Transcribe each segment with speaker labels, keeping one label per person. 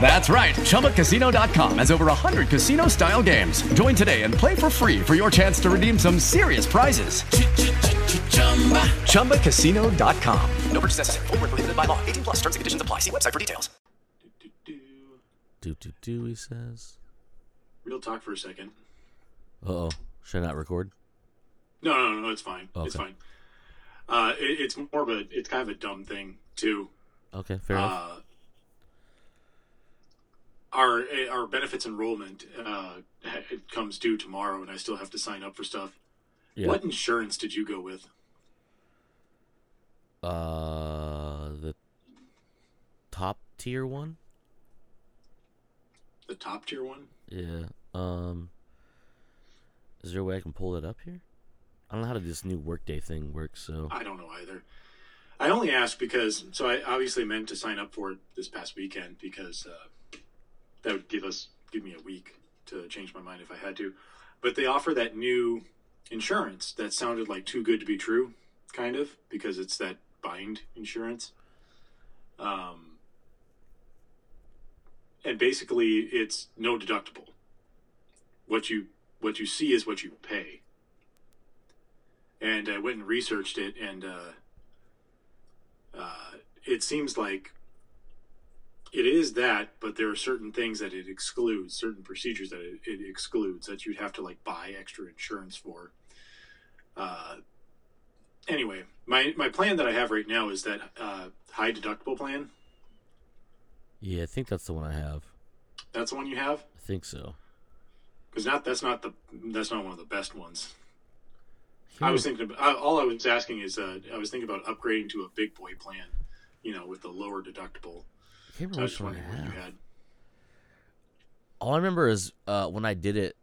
Speaker 1: That's right. ChumbaCasino.com has over 100 casino style games. Join today and play for free for your chance to redeem some serious prizes. Chumba. ChumbaCasino.com.
Speaker 2: No purchase necessary. Void were prohibited by law. 18 plus. Terms and conditions apply. See website for details.
Speaker 3: Do do do. He says.
Speaker 4: Real talk for a second.
Speaker 3: Uh oh. Should I not record?
Speaker 4: No, no, no, it's fine. It's fine. Uh, it, it's more of a, it's kind of a dumb thing too.
Speaker 3: Okay, fair enough.
Speaker 4: Our our benefits enrollment uh, it comes due tomorrow, and I still have to sign up for stuff.
Speaker 3: Yeah.
Speaker 4: What insurance did you go with?
Speaker 3: Uh, the top tier one.
Speaker 4: The top tier one?
Speaker 3: Yeah. Um. Is there a way I can pull it up here? I don't know how to this new workday thing works. So
Speaker 4: I don't know either. I only ask because so I obviously meant to sign up for it this past weekend because uh, that would give us give me a week to change my mind if I had to. But they offer that new insurance that sounded like too good to be true, kind of because it's that bind insurance. Um, and basically, it's no deductible. What you what you see is what you pay. And I went and researched it, and uh, uh, it seems like it is that, but there are certain things that it excludes, certain procedures that it, it excludes that you'd have to like buy extra insurance for. Uh, anyway, my my plan that I have right now is that uh, high deductible plan.
Speaker 3: yeah, I think that's the one I have.
Speaker 4: That's the one you have,
Speaker 3: I think so.
Speaker 4: because not that's not the that's not one of the best ones.
Speaker 3: Here-
Speaker 4: I was thinking about, uh, all I was asking is uh, I was thinking about upgrading to a big boy plan, you know, with the lower deductible.
Speaker 3: I can't remember
Speaker 4: I
Speaker 3: which one I
Speaker 4: you had.
Speaker 3: All I remember is uh, when I did it,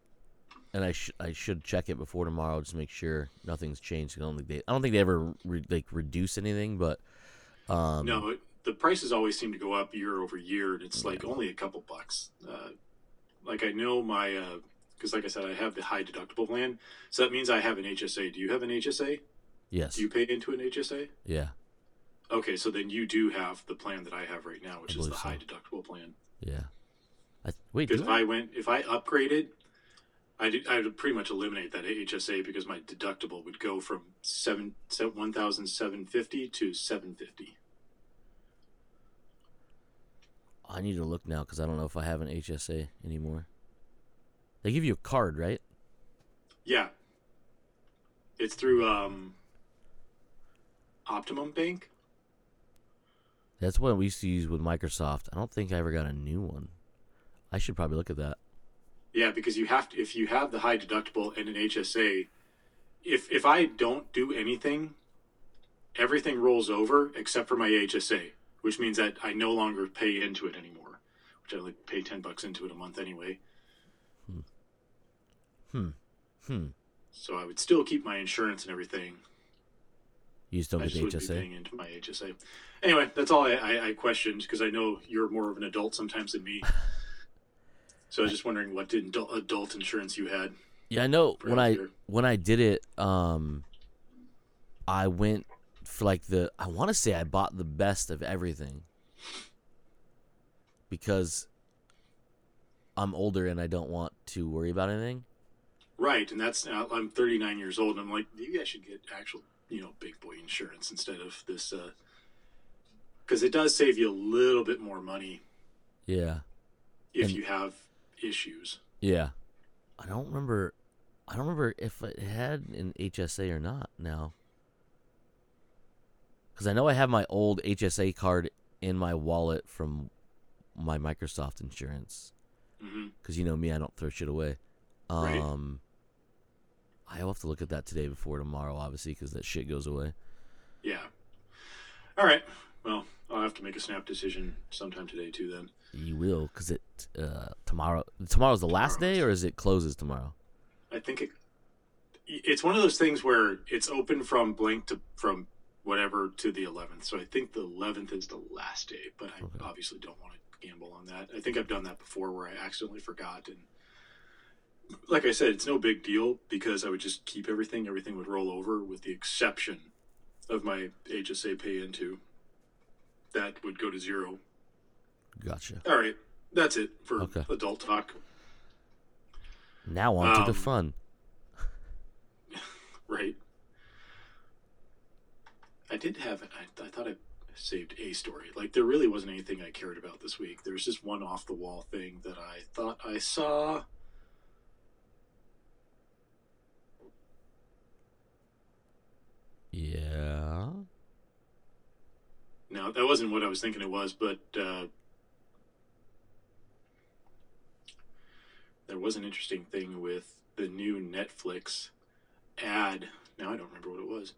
Speaker 3: and I sh- I should check it before tomorrow just to make sure nothing's changed. I don't think they I don't think they ever re- like reduce anything, but um,
Speaker 4: No, it, the prices always seem to go up year over year, and it's like only a couple bucks. Uh, like I know my, because like I said, I have the high deductible plan, so that means I have an HSA. Do you have an HSA?
Speaker 3: yes,
Speaker 4: Do you pay into an HSA?
Speaker 3: yeah,
Speaker 4: Okay, so then you do have the plan that I have right now, which
Speaker 3: I
Speaker 4: is the
Speaker 3: so.
Speaker 4: high deductible plan.
Speaker 3: yeah. I, wait,
Speaker 4: Because if
Speaker 3: I?
Speaker 4: I went, if I upgraded, I did, I would pretty much eliminate that HSA because my deductible would go from seven one thousand seven fifty to seven fifty.
Speaker 3: I need to look now because I don't know if I have an HSA anymore. They give you a card, right?
Speaker 4: Yeah. It's through um Optum Bank.
Speaker 3: That's what we used to use with Microsoft. I don't think I ever got a new one. I should probably look at that.
Speaker 4: Yeah, because you have to if you have the high deductible and an HSA, if if I don't do anything, everything rolls over except for my HSA, which means that I no longer pay into it anymore. Which I only pay ten bucks into it a month anyway.
Speaker 3: Hmm. Hmm.
Speaker 4: So I would still keep my insurance and everything.
Speaker 3: You don't
Speaker 4: I
Speaker 3: get the HSA.
Speaker 4: paying into my HSA. Anyway, that's all I, I, I questioned because I know you're more of an adult sometimes than me. So I was just wondering what did adult, adult insurance you had.
Speaker 3: Yeah, I know. When I when I did it, um, I went for like the. I want to say I bought the best of everything because I'm older and I don't want to worry about anything.
Speaker 4: Right, and that's uh, I'm 39 years old, and I'm like, maybe I should get actual, you know, big boy insurance instead of this, uh, because it does save you a little bit more money
Speaker 3: Yeah,
Speaker 4: if
Speaker 3: And-
Speaker 4: you have issues.
Speaker 3: yeah. I don't remember. I don't remember if it had an HSA or not now. Because I know I have my old HSA card in my wallet from my Microsoft insurance.
Speaker 4: Mm-hmm.
Speaker 3: Because you know me, I don't throw shit away.
Speaker 4: Right.
Speaker 3: Um, I'll have to look at that today before tomorrow, obviously, because that shit goes away.
Speaker 4: Yeah. All right. Well, I'll have to make a snap decision sometime today too. Then.
Speaker 3: You will, because it uh, tomorrow. Tomorrow's the last day, or is it closes tomorrow?
Speaker 4: I think it, it's one of those things where it's open from blank to from whatever to the 11th. So I think the 11th is the last day, but I obviously don't want to gamble on that. I think I've done that before where I accidentally forgot and like I said, it's no big deal because I would just keep everything. Everything would roll over with the exception of my HSA pay into. That would go to zero.
Speaker 3: Gotcha.
Speaker 4: All right. That's it for
Speaker 3: Okay.
Speaker 4: adult talk.
Speaker 3: Now on to the
Speaker 4: Um,
Speaker 3: fun.
Speaker 4: Right. I did have I, I thought I saved a story. Like there really wasn't anything I cared about this week. There was just one off the wall thing that I thought I saw.
Speaker 3: Yeah.
Speaker 4: No, that wasn't what I was thinking it was, but uh, there was an interesting thing with the new Netflix ad. Now I don't remember what it was.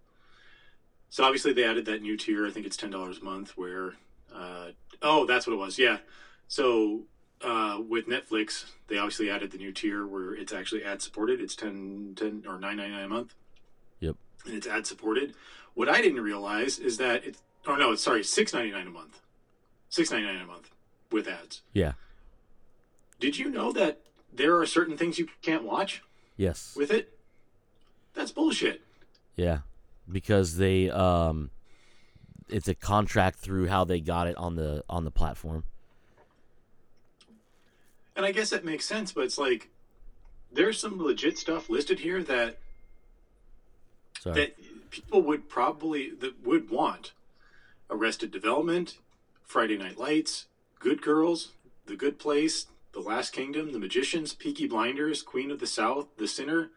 Speaker 4: So obviously they added that new tier. I think it's ten dollars a month. Where, uh, oh, that's what it was. Yeah. So uh, with Netflix, they obviously added the new tier where it's actually ad supported. It's 10, 10 or nine ninety nine a month. And it's ad supported. What I didn't realize is that it's oh no, it's sorry, six ninety nine a month, six ninety nine a month with ads.
Speaker 3: Yeah.
Speaker 4: Did you know that there are certain things you can't watch
Speaker 3: Yes.
Speaker 4: with it? That's bullshit.
Speaker 3: Yeah. Because they um it's a contract through how they got it on the on the platform.
Speaker 4: And I guess that makes sense, but it's like there's some legit stuff listed here that
Speaker 3: Sorry.
Speaker 4: that people would probably that would want arrested development friday night lights good girls the good place the last kingdom the magicians peaky blinders queen of the south the sinner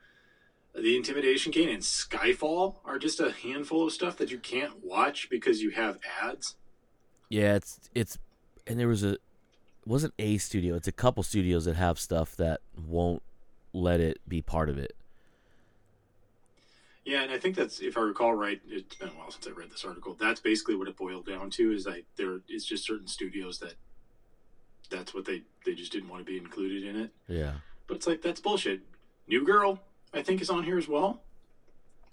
Speaker 4: the intimidation game and skyfall are just a handful of stuff that you can't watch because you have ads
Speaker 3: Yeah, it's it's and there was a it wasn't a studio. It's a couple studios that have stuff that won't let it be part of it.
Speaker 4: Yeah, and I think that's if I recall right. It's been a while since I read this article. That's basically what it boiled down to. Is like there is just certain studios that that's what they they just didn't want to be included in it.
Speaker 3: Yeah.
Speaker 4: But it's like that's bullshit. New Girl, I think, is on here as well.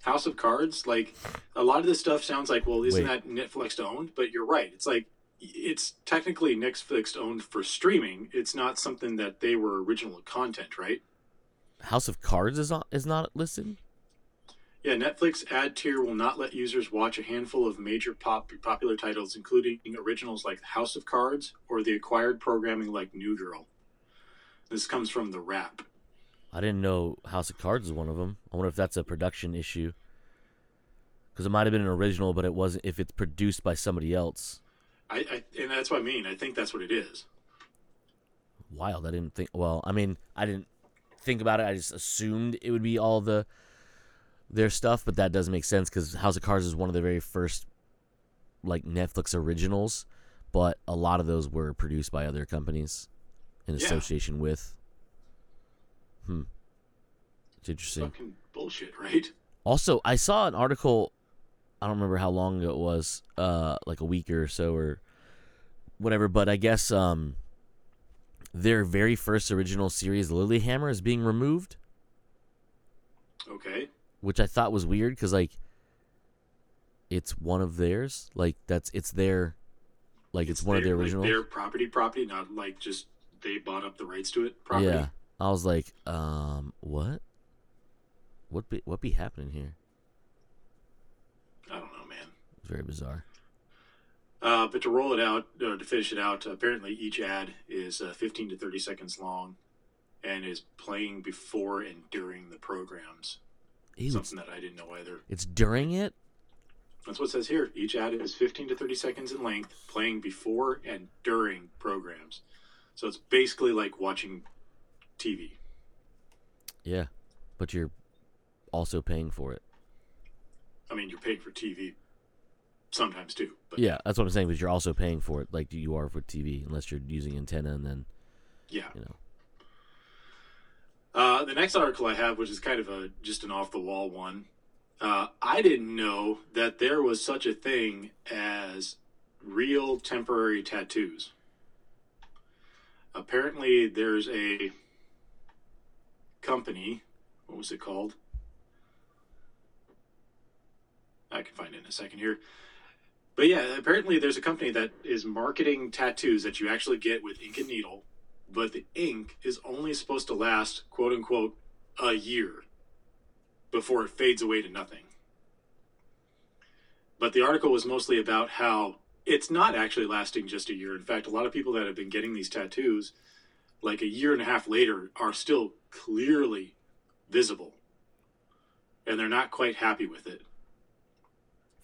Speaker 4: House of Cards, like a lot of this stuff sounds like, well, isn't
Speaker 3: Wait.
Speaker 4: that Netflix owned? But you're right. It's like it's technically Netflix owned for streaming. It's not something that they were original content, right?
Speaker 3: House of Cards is on is not listed.
Speaker 4: Yeah, Netflix ad tier will not let users watch a handful of major pop popular titles, including originals like House of Cards or the acquired programming like New Girl. This comes from the Wrap.
Speaker 3: I didn't know House of Cards is one of them. I wonder if that's a production issue. Because it might have been an original, but it wasn't. If it's produced by somebody else,
Speaker 4: I, I and that's what I mean. I think that's what it is.
Speaker 3: wild. I didn't think. Well, I mean, I didn't think about it. I just assumed it would be all the their stuff, but that doesn't make sense because House of Cards is one of the very first like Netflix originals, but a lot of those were produced by other companies in
Speaker 4: Yeah.
Speaker 3: association with. Hmm. It's interesting.
Speaker 4: Fucking bullshit, right?
Speaker 3: Also, I saw an article. I don't remember how long ago it was, uh, like a week or so or whatever. But I guess um, their very first original series, Lilyhammer, is being removed,
Speaker 4: Okay.
Speaker 3: Which I thought was weird because like it's one of theirs. Like that's it's their, like it's, one of
Speaker 4: their,
Speaker 3: original.
Speaker 4: like, their property, property, not like just they bought up the rights to it. Property.
Speaker 3: yeah, I was like, um, what? What be what be happening here?
Speaker 4: I don't know, man.
Speaker 3: It's very bizarre.
Speaker 4: Uh, but to roll it out, or to finish it out, apparently each ad is uh, 15 to 30 seconds long and is playing before and during the programs.
Speaker 3: Ew,
Speaker 4: Something that I didn't know either.
Speaker 3: it's during it.
Speaker 4: That's what it says here. Each ad is 15 to 30 seconds in length, playing before and during programs. So it's basically like watching TV.
Speaker 3: Yeah, but you're also paying for it.
Speaker 4: I mean, you're paying for TV sometimes too. But
Speaker 3: Yeah, that's what I'm saying. But you're also paying for it, like you are for TV, unless you're using antenna, and then
Speaker 4: yeah.
Speaker 3: you know.
Speaker 4: Uh, the next article I have, which is kind of a just an off the wall one, uh, I didn't know that there was such a thing as real temporary tattoos. Apparently, there's a company. What was it called? I can find it in a second here. But yeah, apparently there's a company that is marketing tattoos that you actually get with ink and needle, but the ink is only supposed to last, quote unquote, a year before it fades away to nothing. But the article was mostly about how it's not actually lasting just a year. In fact, a lot of people that have been getting these tattoos, like a year and a half later, are still clearly visible. And they're not quite happy with it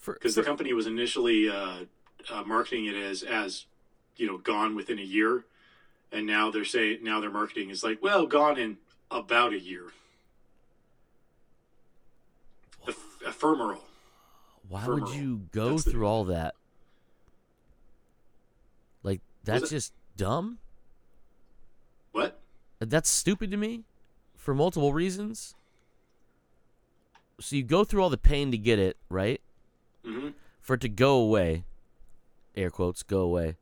Speaker 4: because the company was initially uh, uh, marketing it as as you know gone within a year, and now they're saying now their marketing is like well gone in about a year. Eph- ephemeral.
Speaker 3: why would you go
Speaker 4: That's the-
Speaker 3: through all that? Like that's just dumb.
Speaker 4: What?
Speaker 3: That's stupid to me, for multiple reasons. So you go through all the pain to get it right,
Speaker 4: hmm
Speaker 3: for it to go away, air quotes, go away.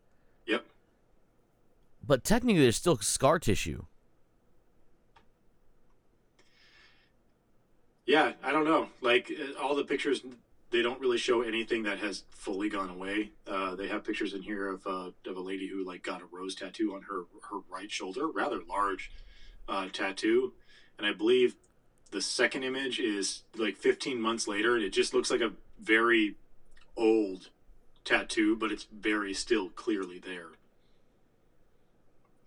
Speaker 3: But technically, there's still scar tissue.
Speaker 4: Yeah, I don't know. Like uh, all the pictures, they don't really show anything that has fully gone away. Uh, they have pictures in here of uh, of a lady who like got a rose tattoo on her her right shoulder, rather large uh, tattoo, and I believe the second image is like 15 months later, and it just looks like a very old tattoo, but it's very still clearly there.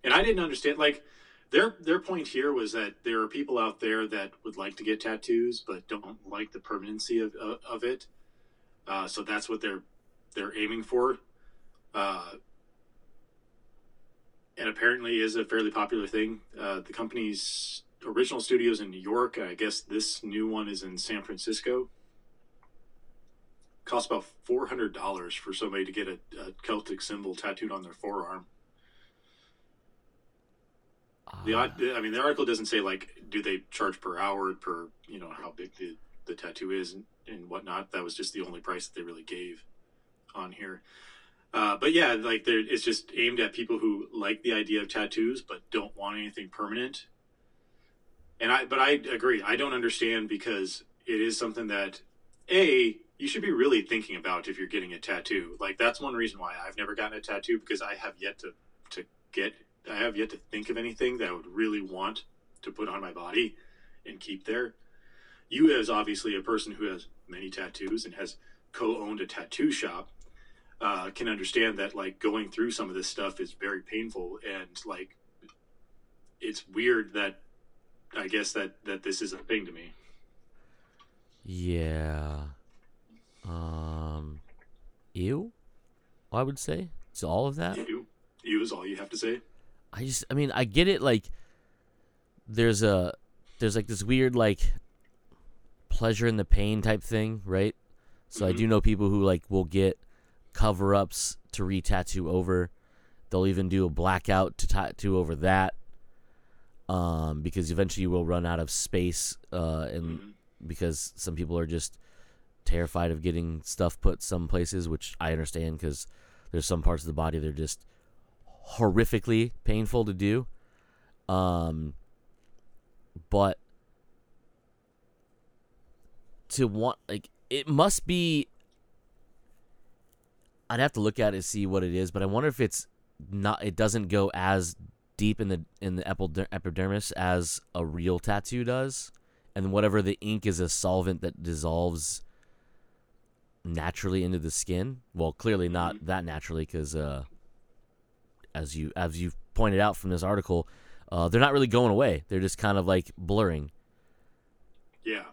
Speaker 4: And I didn't understand like their their point here was that there are people out there that would like to get tattoos but don't like the permanency of of, it. Uh, so that's what they're they're aiming for. Uh, and apparently is a fairly popular thing. Uh, the company's original studios in New York. I guess this new one is in San Francisco. Costs about four hundred dollars for somebody to get a, a Celtic symbol tattooed on their forearm. The I mean, the article doesn't say like, do they charge per hour per you know how big the the tattoo is and, and whatnot. That was just the only price that they really gave on here. Uh, but yeah, like there, it's just aimed at people who like the idea of tattoos but don't want anything permanent. And I, but I agree. I don't understand because it is something that a you should be really thinking about if you're getting a tattoo. Like that's one reason why I've never gotten a tattoo because I have yet to to get I have yet to think of anything that I would really want to put on my body and keep there. You, as obviously a person who has many tattoos and has co-owned a tattoo shop, uh, can understand that like going through some of this stuff is very painful and like it's weird that I guess that that this is a thing to me.
Speaker 3: Yeah. Um. Ew. I would say it's all of that.
Speaker 4: You, you is all you have to say.
Speaker 3: I just, I mean, I get it. Like, there's a, there's like this weird like pleasure in the pain type thing, right? So I do know people who like will get cover ups to re-tattoo over. They'll even do a blackout to tattoo over that. Um, because eventually you will run out of space, uh, and because some people are just terrified of getting stuff put some places, which I understand because there's some parts of the body that are just horrifically painful to do. Um, but to want like it must be. I'd have to look at it to see what it is, but I wonder if it's not. It doesn't go as deep in the in the epidermis as a real tattoo does, and whatever the ink is a solvent that dissolves naturally into the skin. Well, clearly not that naturally because, uh, as you as you pointed out from this article, uh, they're not really going away. They're just kind of like blurring.
Speaker 4: Yeah.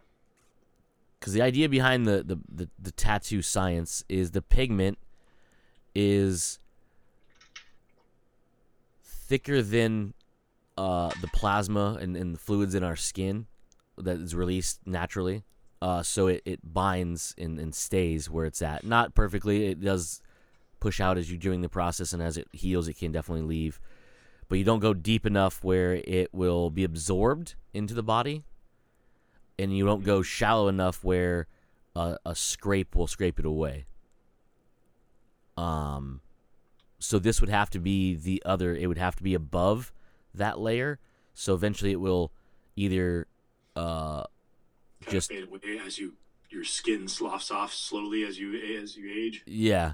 Speaker 3: Because the idea behind the, the, the, the tattoo science is the pigment is thicker than uh, the plasma and, and the fluids in our skin that is released naturally uh, so it, it binds and, and stays where it's at. Not perfectly. It does push out as you're doing the process, and as it heals, it can definitely leave. But you don't go deep enough where it will be absorbed into the body, and you don't go shallow enough where a, a scrape will scrape it away. Um, so this would have to be the other. It would have to be above that layer. So eventually, it will either uh, just
Speaker 4: of fade away as you your skin sloughs off slowly as you as you age.
Speaker 3: yeah.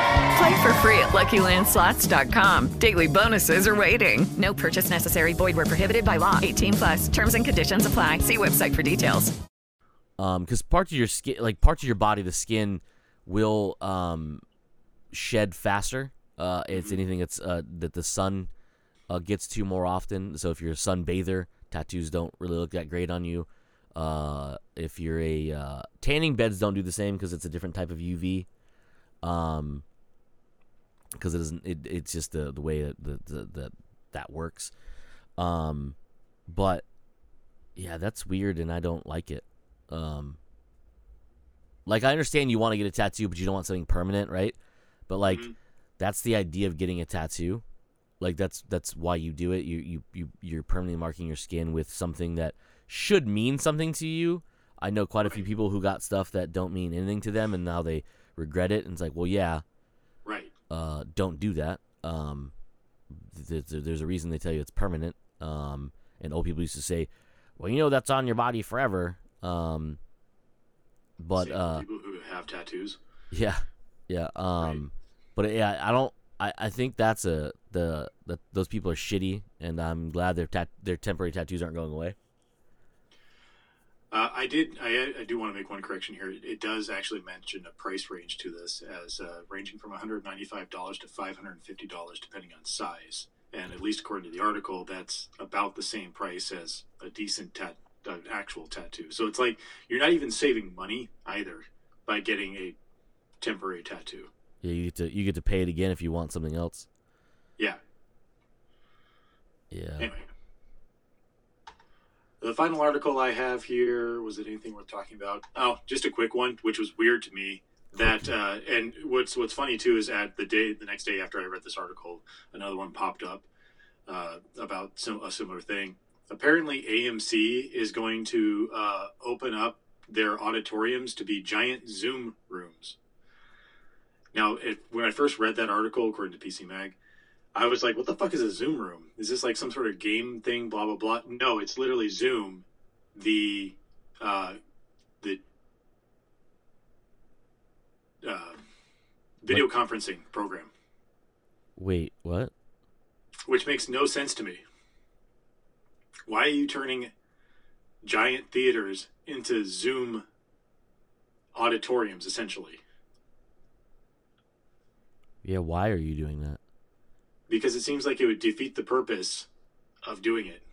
Speaker 5: Play for free at LuckyLandSlots.com. Daily bonuses are waiting. No purchase necessary. Void where prohibited by law. 18 plus. Terms and conditions apply. See website for details.
Speaker 3: um because parts of your skin like parts of your body the skin will um shed faster uh it's anything that's uh that the sun uh, gets to more often so if you're a sunbather, tattoos don't really look that great on you uh if you're a uh tanning beds don't do the same because it's a different type of uv um because it isn't it, it's just the the way that the, the, the that works. Um but yeah that's weird and i don't like it. Um like i understand you want to get a tattoo but you don't want something permanent right? But like that's the idea of getting a tattoo. Like that's that's why you do it. You you, you you're permanently marking your skin with something that should mean something to you. I know quite a few people who got stuff that don't mean anything to them and now they regret it and it's like well yeah. Uh, don't do that. Um, th- th- there's a reason they tell you it's permanent. Um, and old people used to say, "Well, you know that's on your body forever." Um, but uh,
Speaker 4: people who have tattoos.
Speaker 3: yeah, yeah. Um, but yeah, I don't. I, I think that's a the, the those people are shitty, and I'm glad their tat- their temporary tattoos aren't going away.
Speaker 4: Uh, I did. I, I do want to make one correction here. It, it does actually mention a price range to this, as uh, ranging from $195 to $550, depending on size. And at least according to the article, that's about the same price as a decent tat, an actual tattoo. So it's like you're not even saving money either by getting a temporary tattoo.
Speaker 3: Yeah, you get to you get to pay it again if you want something else.
Speaker 4: Yeah.
Speaker 3: Yeah.
Speaker 4: Anyway. The final article I have here was it anything worth talking about? Oh, just a quick one, which was weird to me. That uh, and what's what's funny too is at the day the next day after I read this article, another one popped up uh, about a similar thing. Apparently, AMC is going to uh, open up their auditoriums to be giant Zoom rooms. Now, when I first read that article, according to PC Mag, I was like, what the fuck is a Zoom room? Is this like some sort of game thing, blah, blah, blah? No, it's literally Zoom, the, uh, the, uh, video conferencing program,
Speaker 3: Wait, what?
Speaker 4: which makes no sense to me. Why are you turning giant theaters into Zoom auditoriums, essentially?
Speaker 3: Yeah, why are you doing that?
Speaker 4: Because it seems like it would defeat the purpose of doing it.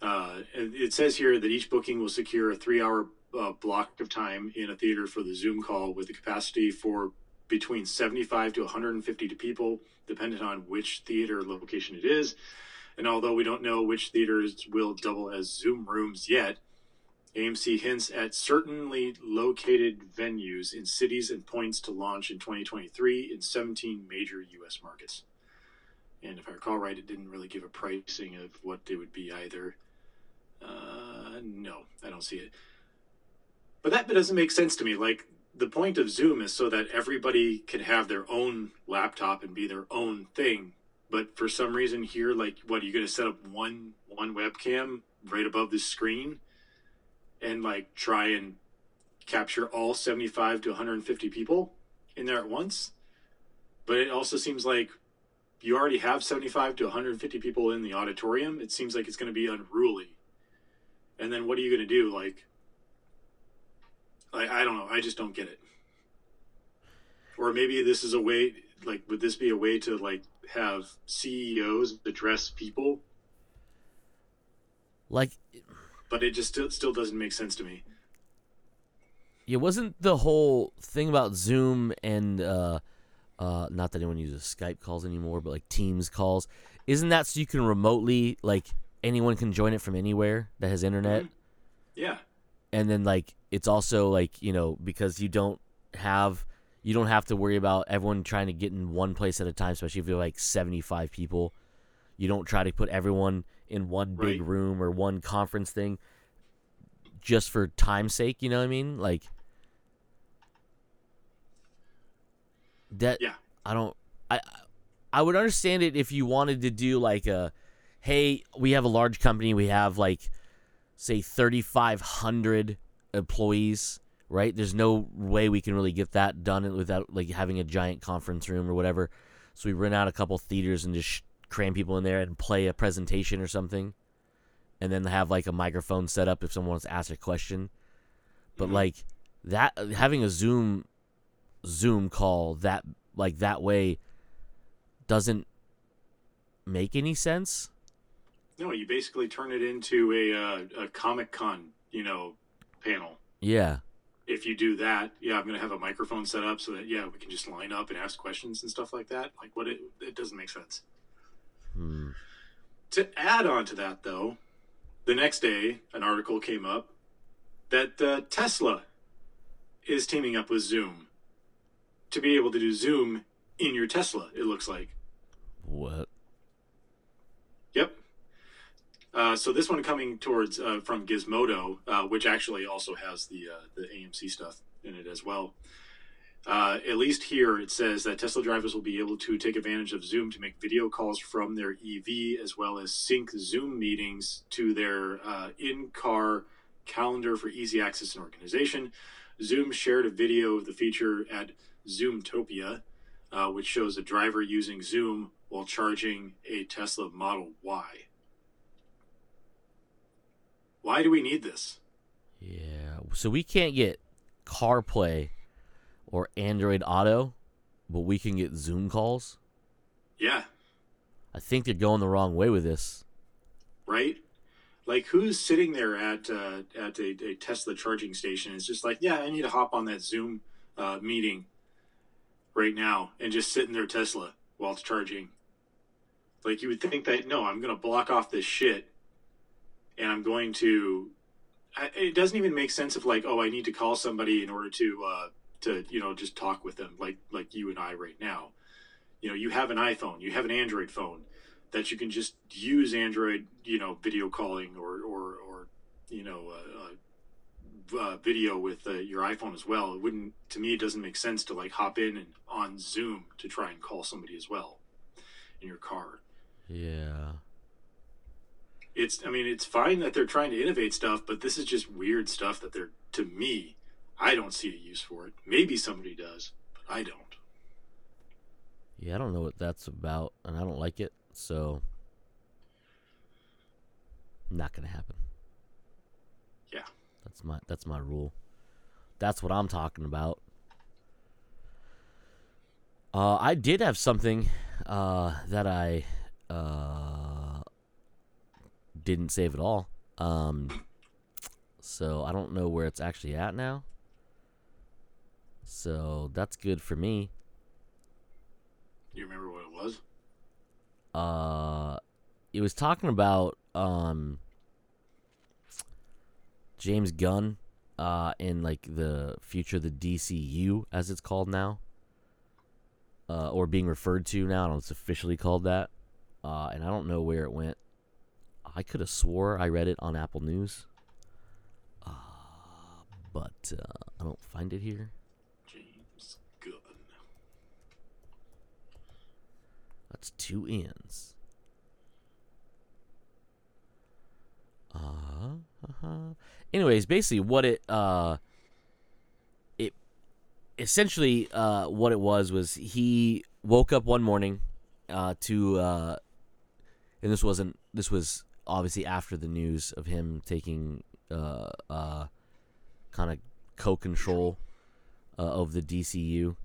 Speaker 4: Uh, it says here that each booking will secure a three-hour uh, block of time in a theater for the Zoom call with a capacity for between 75 to 150 to people, depending on which theater location it is. And although we don't know which theaters will double as Zoom rooms yet, AMC hints at certainly located venues in cities and points to launch in 2023 in 17 major U.S. markets. And if I recall right, it didn't really give a pricing of what they would be either. Uh, no, I don't see it. But that doesn't make sense to me. Like, the point of Zoom is so that everybody can have their own laptop and be their own thing. But for some reason here, like, what, are you going to set up one one webcam right above the screen? And like try and capture all 75 to 150 people in there at once. But it also seems like you already have 75 to 150 people in the auditorium. It seems like it's going to be unruly. And then what are you going to do? Like, I, I don't know. I just don't get it. or maybe this is a way. Like, would this be a way to like have CEOs address people?
Speaker 3: Like,
Speaker 4: But it just still, still doesn't make sense to me.
Speaker 3: it wasn't the whole thing about Zoom and uh, uh, not that anyone uses Skype calls anymore, but like Teams calls. Isn't that so you can remotely like anyone can join it from anywhere that has internet?
Speaker 4: Yeah.
Speaker 3: and then like it's also like you know because you don't have you don't have to worry about everyone trying to get in one place at a time especially if you're like 75 people you don't try to put everyone in one big room or one conference thing just for time's sake you know what i mean? Like that
Speaker 4: Yeah.
Speaker 3: i don't i i would understand it if you wanted to do like a hey we have a large company we have like say 3500 employees right? There's no way we can really get that done without like having a giant conference room or whatever. So we rent out a couple theaters and just sh- cram people in there and play a presentation or something and then have like a microphone set up if someone wants to ask a question but like that having a zoom zoom call that like that way doesn't make any sense
Speaker 4: No, you basically turn it into a uh, a Comic Con, you know, panel.
Speaker 3: yeah
Speaker 4: If you do that, yeah, I'm gonna have a microphone set up so that yeah, we can just line up and ask questions and stuff like that. Like, what it it doesn't make sense.
Speaker 3: Hmm.
Speaker 4: To add on to that, though, the next day an article came up that uh, Tesla is teaming up with Zoom to be able to do Zoom in your Tesla. It looks like.
Speaker 3: what
Speaker 4: Yep. Uh, so this one coming towards uh, from Gizmodo, uh, which actually also has the uh, the AMC stuff in it as well. Uh, at least here it says that Tesla drivers will be able to take advantage of Zoom to make video calls from their EV as well as sync Zoom meetings to their uh, in-car calendar for easy access and organization. Zoom shared a video of the feature at Zoomtopia, uh, which shows a driver using Zoom while charging a Tesla Model Y. Why do we need this?
Speaker 3: Yeah. So we can't get CarPlay or Android Auto, but we can get Zoom calls.
Speaker 4: Yeah,
Speaker 3: I think they're going the wrong way with this.
Speaker 4: right? Like, who's sitting there at uh, at a, a Tesla charging station? It's just like, yeah, I need to hop on that Zoom uh, meeting right now and just sit in their Tesla while it's charging. Like, you would think that no, I'm going to block off this shit, and I'm going to. I, it doesn't even make sense if like, oh, I need to call somebody in order to uh, to you know just talk with them, like like you and I right now. You know, you have an iPhone, you have an Android phone that you can just use Android, you know, video calling or or or you know, uh, uh, uh, video with uh, your iPhone as well. It wouldn't to me. It doesn't make sense to like hop in and on Zoom to try and call somebody as well in your car.
Speaker 3: Yeah.
Speaker 4: It's I mean, it's fine that they're trying to innovate stuff, but this is just weird stuff that they're to me. I don't see a use for it. Maybe somebody does, but I don't.
Speaker 3: Yeah, I don't know what that's about, and I don't like it, so not gonna happen.
Speaker 4: Yeah.
Speaker 3: That's my that's my rule. That's what I'm talking about. Uh, I did have something uh, that I uh, didn't save at all. Um, so I don't know where it's actually at now. So that's good for me.
Speaker 4: You remember what it was?
Speaker 3: uh it was talking about um James Gunn uh in like the future of the DCU as it's called now. Uh or being referred to now, I don't know if it's officially called that. Uh and I don't know where it went. I could have swore I read it on Apple News. Uh but uh, I don't find it here.
Speaker 4: James Gunn.
Speaker 3: That's two N's. Uh huh. Anyways, basically, what it uh, it essentially uh, what it was was he woke up one morning uh, to uh, and this wasn't this was obviously after the news of him taking uh, uh, kind of co-control uh, of the DCU.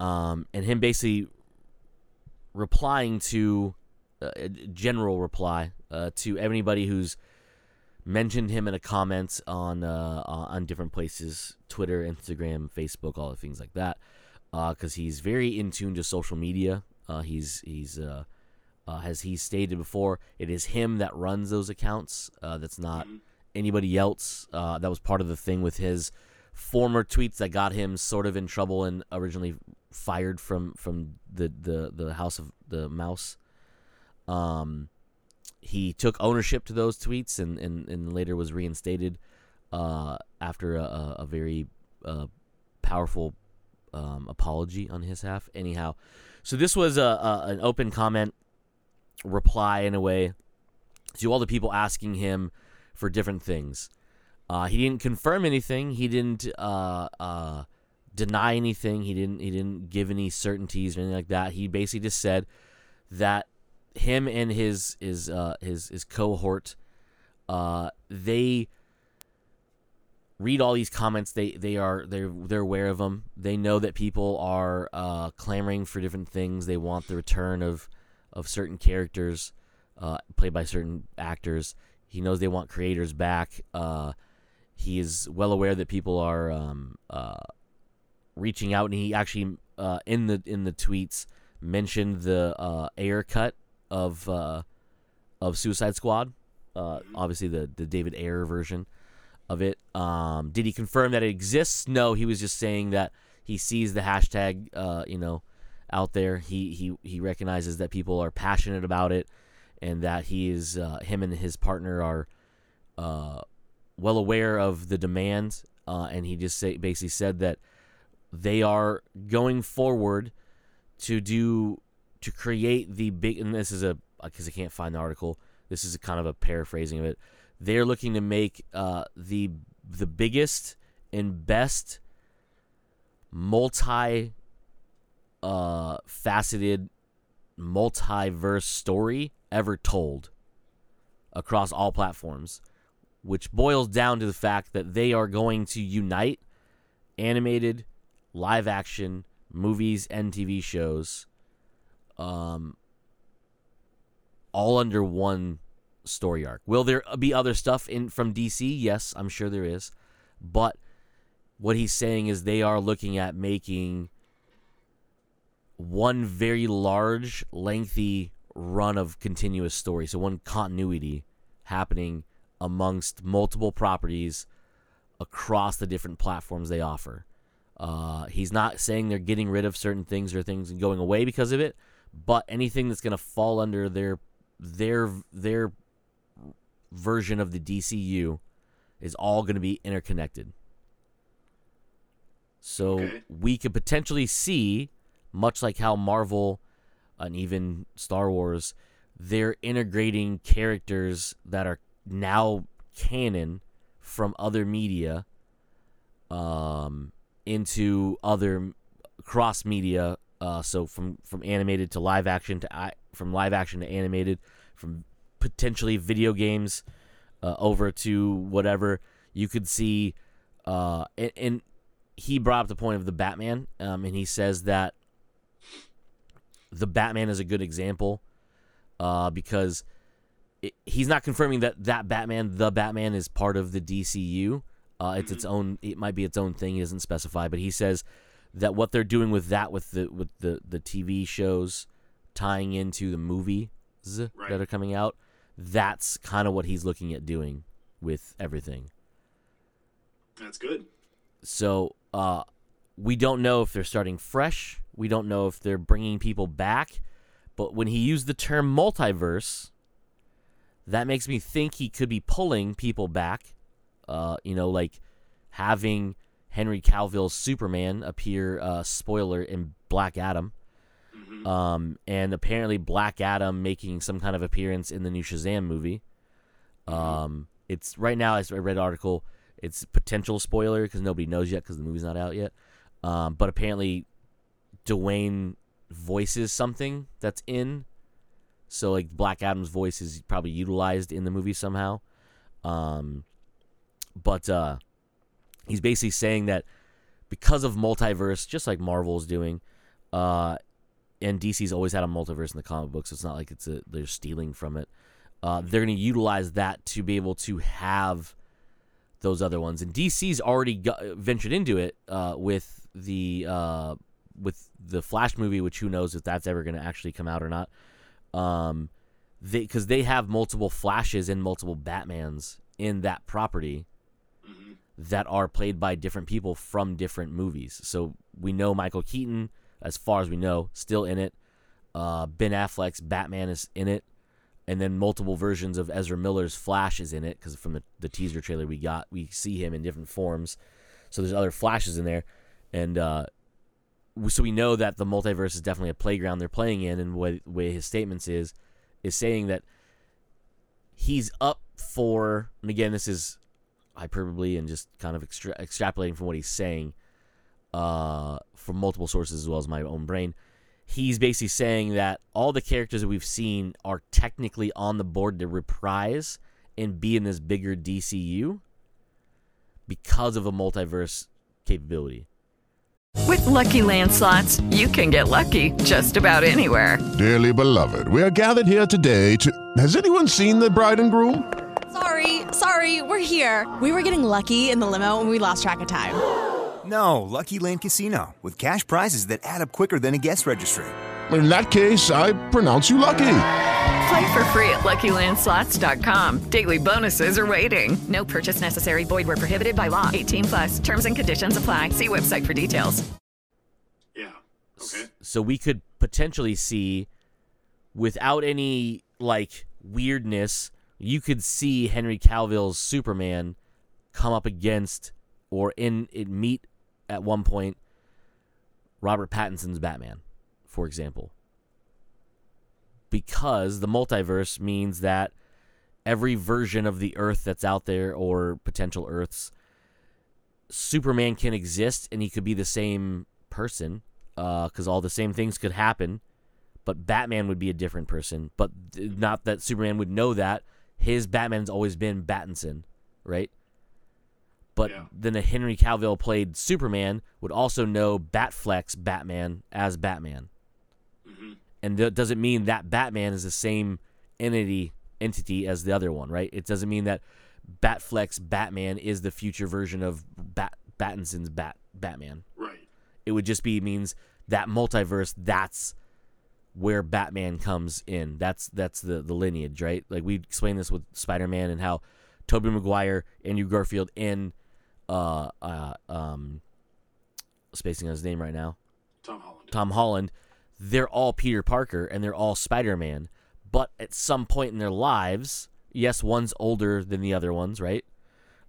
Speaker 3: um, and him basically replying to uh, a general reply uh, to anybody who's mentioned him in a comment on uh, on different places, Twitter, Instagram, Facebook, all the things like that, because he's very in tune to social media. Uh, he's he's uh, uh, as he stated before, it is him that runs those accounts. Uh, that's not anybody else. Uh, that was part of the thing with his former tweets that got him sort of in trouble and originally fired from from the the, the House of the Mouse. Um, he took ownership to those tweets and, and, and later was reinstated uh, after a, a, very uh, powerful um, apology on his half. Anyhow, so this was a, a an open comment reply in a way to all the people asking him for different things. Uh, he didn't confirm anything. He didn't uh, uh, deny anything. He didn't. He didn't give any certainties or anything like that. He basically just said that him and his his uh, his his cohort, uh, they read all these comments. They they are they're they're aware of them. They know that people are uh, clamoring for different things. They want the return of of certain characters uh, played by certain actors. He knows they want creators back. Uh, he is well aware that people are um, uh, reaching out, and he actually uh, in the in the tweets mentioned the uh, Ayer cut of uh, of Suicide Squad. Uh, obviously, the the David Ayer version of it. Um, did he confirm that it exists? No, he was just saying that he sees the hashtag, uh, you know, out there. He he he recognizes that people are passionate about it, and that he is uh, him and his partner are uh, well aware of the demand. Uh, and he just say, basically said that they are going forward to do to create the big. And this is a because I can't find the article. This is kind of a paraphrasing of it. They're looking to make uh, the the biggest and best multi uh, faceted multiverse story ever told across all platforms, which boils down to the fact that they are going to unite animated, live action, movies, and TV shows um, all under one story arc. Will there be other stuff in from DC? Yes, I'm sure there is. But what he's saying is they are looking at making one very large, lengthy run of continuous story. So one continuity happening amongst multiple properties across the different platforms they offer. Uh, he's not saying they're getting rid of certain things or things and going away because of it, but anything that's going to fall under their their their version of the DCU is all going to be interconnected. So
Speaker 4: Okay.
Speaker 3: we could potentially see, much like how Marvel and even Star Wars, they're integrating characters that are now canon from other media um, into other cross media. Uh, so from from animated to live action to from live action to animated, from potentially video games uh, over to whatever you could see. Uh, and, and he brought up the point of the Batman, um, and he says that the Batman is a good example uh, because it, he's not confirming that that Batman, the Batman, is part of the DCU. Uh, it's its own. It might be its own thing. He doesn't specify, but he says that what they're doing with that, with the with the the TV shows, tying into the movies
Speaker 4: Right.
Speaker 3: that are coming out, that's kind of what he's looking at doing with everything.
Speaker 4: That's good.
Speaker 3: So uh, we don't know if they're starting fresh. We don't know if they're bringing people back. But when he used the term multiverse, that makes me think he could be pulling people back. Uh, you know, like having Henry Cavill's Superman appear, uh, spoiler, in Black Adam. Um, and apparently Black Adam making some kind of appearance in the new Shazam movie. Um, it's right now. I read an article. It's potential spoiler because nobody knows yet because the movie's not out yet. Um, but apparently, Dwayne voices something that's in. So like Black Adam's voice is probably utilized in the movie somehow. Um, but uh, he's basically saying that because of multiverse, just like Marvel's doing, Uh, and DC's always had a multiverse in the comic books. So it's not like it's a they're stealing from it. Uh, they're going to utilize that to be able to have those other ones. And DC's already got, ventured into it uh, with the uh, with the Flash movie, which who knows if that's ever going to actually come out or not. Um, they because they have multiple Flashes and multiple Batmans in that property that are played by different people from different movies. So we know Michael Keaton, as far as we know, still in it. Uh, ben Affleck's Batman is in it, and then multiple versions of Ezra Miller's Flash is in it because from the, the teaser trailer we got, we see him in different forms. So there's other Flashes in there, and uh, so we know that the multiverse is definitely a playground they're playing in, and what way his statements is is saying that he's up for, and again, this is hyperbole and just kind of extra- extrapolating from what he's saying uh, from multiple sources as well as my own brain. He's basically saying that all the characters that we've seen are technically on the board to reprise and be in this bigger DCU because of a multiverse capability.
Speaker 5: With Lucky Land slots, you can get lucky just about anywhere.
Speaker 6: Dearly beloved, we are gathered here today to. Has anyone seen the bride and groom?
Speaker 7: Sorry, sorry, we're here. We were getting lucky in the limo and we lost track of time.
Speaker 8: No, Lucky Land Casino, with cash prizes that add up quicker than a guest registry.
Speaker 6: In that case, I pronounce you lucky.
Speaker 5: Play for free at LuckyLandSlots.com. Daily bonuses are waiting. No purchase necessary. Void where prohibited by law. 18 plus. Terms and conditions apply. See website for details.
Speaker 4: Yeah. Okay.
Speaker 3: So we could potentially see, without any like weirdness, you could see Henry Cavill's Superman come up against or in it meet at one point Robert Pattinson's Batman, for example. Because the multiverse means that every version of the Earth that's out there or potential Earths, Superman can exist and he could be the same person uh, because all the same things could happen, but Batman would be a different person. But not that Superman would know that. His Batman's always been Battinson, right? But then a Henry Cavill played Superman would also know Batflex Batman as Batman. Mm-hmm. And that doesn't mean that Batman is the same entity entity as the other one, right? It doesn't mean that Batflex Batman is the future version of Bat Battinson's Bat Batman.
Speaker 4: Right.
Speaker 3: It would just be means that multiverse. That's where Batman comes in. That's that's the the lineage, right? Like we explained this with Spider Man and how Tobey Maguire, Andrew Garfield, and uh uh um spacing on his name right now.
Speaker 4: Tom Holland.
Speaker 3: Tom Holland, they're all Peter Parker and they're all Spider Man. But at some point in their lives, yes, one's older than the other ones, right?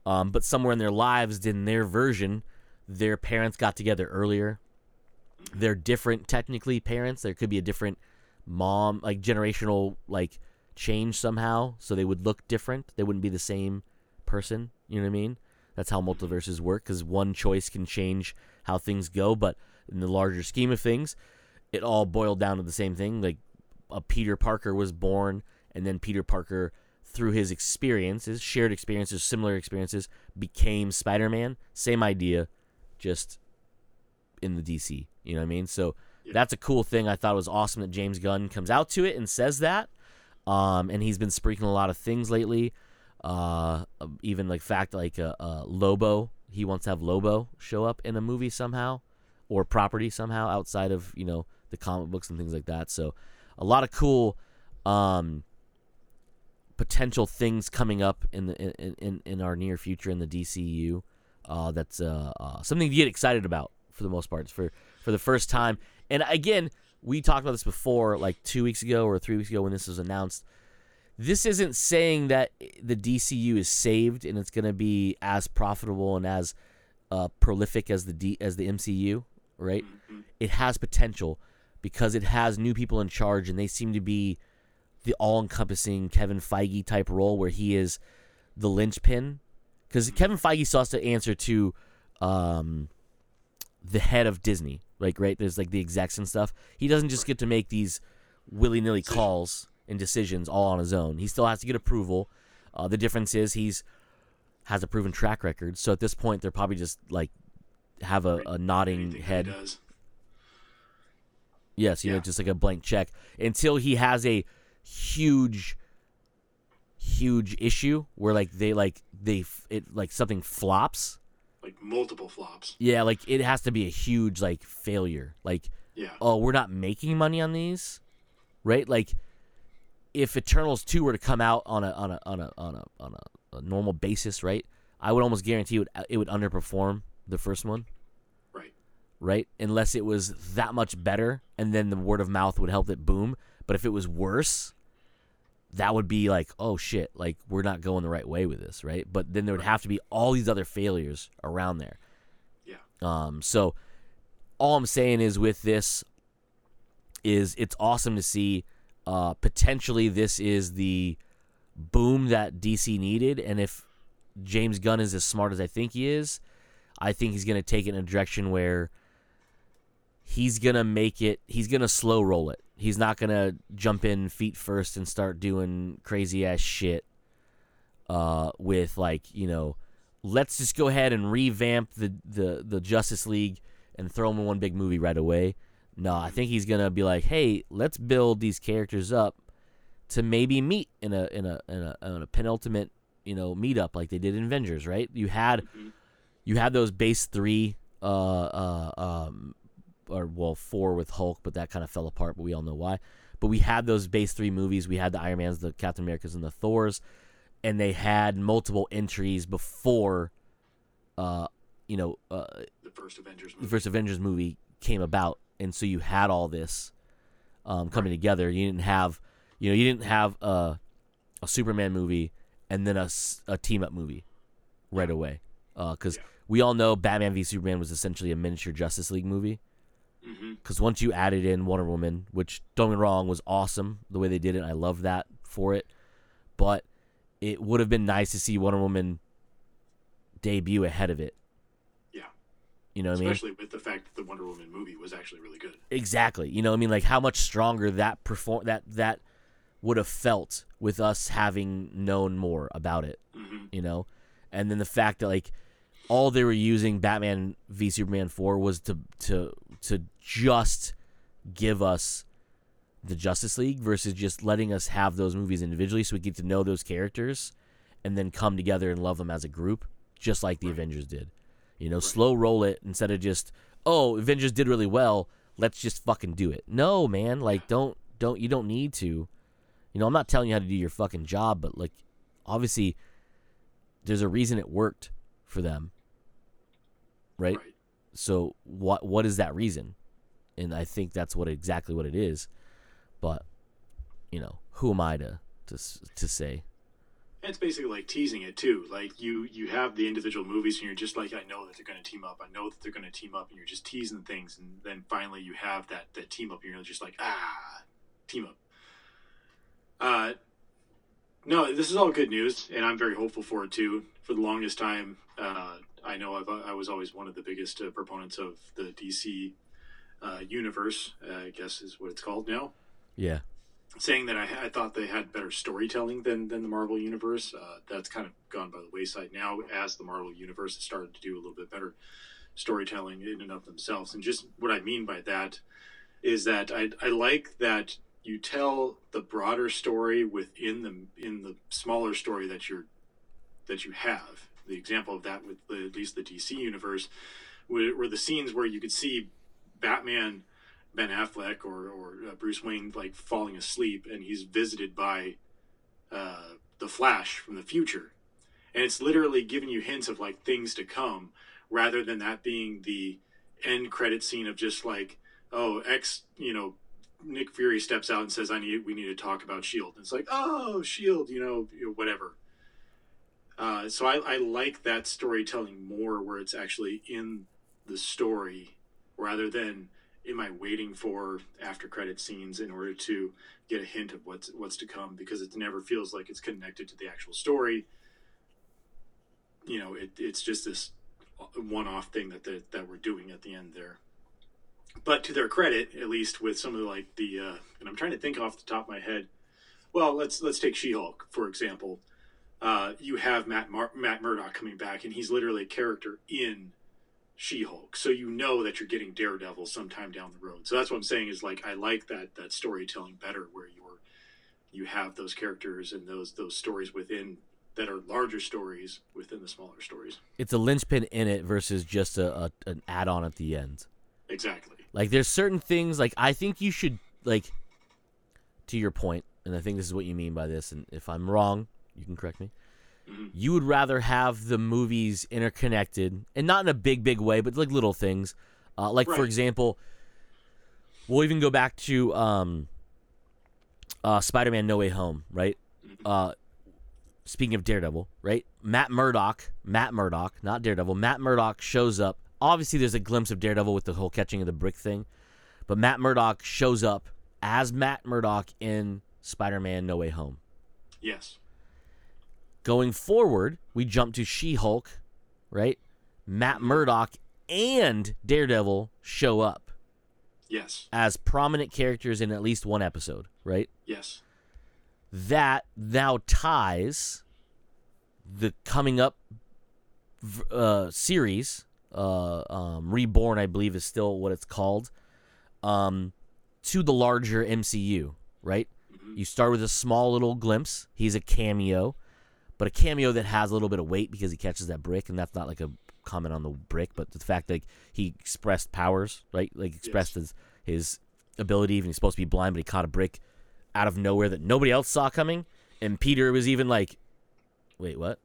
Speaker 3: Um, but somewhere in their lives, in their version, their parents got together earlier. They're different, technically, parents. There could be a different mom, like generational, like change somehow, so they would look different. They wouldn't be the same person. You know what I mean? That's how multiverses work, because one choice can change how things go. But in the larger scheme of things, it all boiled down to the same thing. Like a Peter Parker was born, and then Peter Parker, through his experiences, shared experiences, similar experiences, became Spider Man. Same idea, just in the DC. You know what I mean? So that's a cool thing. I thought it was awesome that James Gunn comes out to it and says that. Um, and he's been speaking a lot of things lately. Uh, even like fact like uh, uh, Lobo. He wants to have Lobo show up in a movie somehow, or property somehow outside of you know the comic books and things like that. So a lot of cool um, potential things coming up in the in, in, in our near future in the DCU. Uh, that's uh, uh, something to get excited about for the most part. It's for for the first time. And again, we talked about this before, like two weeks ago or three weeks ago when this was announced. This isn't saying that the DCU is saved and it's going to be as profitable and as uh, prolific as the D, as the MCU, right? It has potential because it has new people in charge and they seem to be the all-encompassing Kevin Feige type role where he is the linchpin. Because Kevin Feige still has to answer to um, the head of Disney, like right. There's like the execs and stuff. He doesn't just get to make these willy-nilly calls and decisions all on his own. He still has to get approval. Uh, the difference is he's has a proven track record. So at this point, they're probably just like have a, a nodding head. Yes, you know, just like a blank check until he has a huge, huge issue where like they like they it like something flops.
Speaker 4: Like multiple flops.
Speaker 3: Yeah, like it has to be a huge like failure. Like,
Speaker 4: Yeah.
Speaker 3: oh, we're not making money on these, right? Like, if Eternals two were to come out on a on a on a on a on a, a normal basis, right? I would almost guarantee it would uh, it would underperform the first one.
Speaker 4: Right.
Speaker 3: Right, unless it was that much better, and then the word of mouth would help it boom. But if it was worse, that would be like, oh shit, like we're not going the right way with this, right? But then there would have to be all these other failures around there.
Speaker 4: Yeah.
Speaker 3: Um, so all I'm saying is with this is it's awesome to see uh, potentially this is the boom that DC needed and if James Gunn is as smart as I think he is, I think he's going to take it in a direction where he's going to make it he's going to slow roll it. He's not going to jump in feet first and start doing crazy ass shit uh, with like, you know, let's just go ahead and revamp the, the, the Justice League and throw them in one big movie right away. No, I think he's gonna be like, hey, let's build these characters up to maybe meet in a in a in a, in a penultimate you know meetup like they did in Avengers, right? You had you had those base three, uh, uh, um, or well four with Hulk, but that kind of fell apart. But we all know why. But we had those base three movies. We had the Iron Mans, the Captain Americas, and the Thors, and they had multiple entries before, uh, you know, uh,
Speaker 4: The first Avengers
Speaker 3: the
Speaker 4: movie.
Speaker 3: first Avengers movie came about, and so you had all this um, coming together. You didn't have, you know, you didn't have a, a Superman movie and then a, a team up movie right away, because we all know Batman v Superman was essentially a miniature Justice League movie.
Speaker 4: Mm-hmm.
Speaker 3: Because once you added in Wonder Woman, which don't get me wrong was awesome the way they did it, I love that for it, but it would have been nice to see Wonder Woman debut ahead of it.
Speaker 4: Yeah.
Speaker 3: You know what I mean?
Speaker 4: Especially with the fact that the Wonder Woman movie was actually really good.
Speaker 3: Exactly. You know, what I mean, like how much stronger that perform that that would have felt with us having known more about it. You know, and then the fact that like all they were using Batman v Superman for was to to to just give us the Justice League versus just letting us have those movies individually, so we get to know those characters and then come together and love them as a group, just like the Avengers did. You know, slow roll it instead of just oh, Avengers did really well. Let's just fucking do it. No, man, like don't don't you don't need to. You know, I'm not telling you how to do your fucking job, but like obviously there's a reason it worked for them. Right? So what what is that reason? And I think that's what exactly what it is. But you know, who am I to to to say?
Speaker 4: It's basically like teasing it too. Like you you have the individual movies and you're just like, I know that they're gonna team up. I know that they're gonna team up and you're just teasing things and then finally you have that that team up and you're just like, ah team up. Uh no, this is all good news, and I'm very hopeful for it too. For the longest time, uh, I know I've, I was always one of the biggest uh, proponents of the DC uh, universe. Uh, I guess is what it's called now.
Speaker 3: Yeah.
Speaker 4: Saying that I, I thought they had better storytelling than than the Marvel universe. Uh, that's kind of gone by the wayside now, as the Marvel universe has started to do a little bit better storytelling in and of themselves. And just what I mean by that is that I, I like that you tell the broader story within the in the smaller story that you're that you have. The example of that with the, at least the DC universe were, the scenes where you could see Batman, Ben Affleck, or or uh, Bruce Wayne like falling asleep, and he's visited by uh, the Flash from the future, and it's literally giving you hints of like things to come, rather than that being the end credit scene of just like oh X you know Nick Fury steps out and says, "I need we need to talk about Shield." And it's like, "Oh, Shield," you know, you know, whatever. Uh, so I, I like that storytelling more, where it's actually in the story, rather than am I waiting for after credit scenes in order to get a hint of what's what's to come because it never feels like it's connected to the actual story. You know, it, it's just this one-off thing that the, that we're doing at the end there but to their credit, at least with some of the, like the, uh, and I'm trying to think off the top of my head. Well, let's let's take She-Hulk for example. Uh, you have Matt Mar- Matt Murdock coming back, and he's literally a character in She-Hulk, so you know that you're getting Daredevil sometime down the road. So that's what I'm saying is like I like that that storytelling better, where you're you have those characters and those those stories within that are larger stories within the smaller stories.
Speaker 3: It's a linchpin in it versus just a, a an add-on at the end.
Speaker 4: Exactly.
Speaker 3: Like there's certain things like I think you should like to your point, and I think this is what you mean by this, and if I'm wrong, you can correct me. You would rather have the movies interconnected, and not in a big, big way, but like little things. Uh, like for example, we'll even go back to um, uh, Spider-Man: No Way Home, right? Uh, speaking of Daredevil, right? Matt Murdock, Matt Murdock, not Daredevil. Matt Murdock shows up. Obviously, there's a glimpse of Daredevil with the whole catching of the brick thing, but Matt Murdock shows up as Matt Murdock in Spider-Man: No Way Home.
Speaker 4: Yes.
Speaker 3: Going forward, we jump to She-Hulk, right? Matt Murdock and Daredevil show up
Speaker 4: Yes.
Speaker 3: as prominent characters in at least one episode, right?
Speaker 4: Yes.
Speaker 3: that now ties the coming up uh, series, uh, um, Reborn, I believe, is still what it's called, um, to the larger MCU, right? You start with a small little glimpse. He's a cameo, but a cameo that has a little bit of weight because he catches that brick, and that's not like a comment on the brick, but the fact that he expressed powers, right? Like expressed his his ability, even he's supposed to be blind, but he caught a brick out of nowhere that nobody else saw coming. And Peter was even like, "Wait, what?"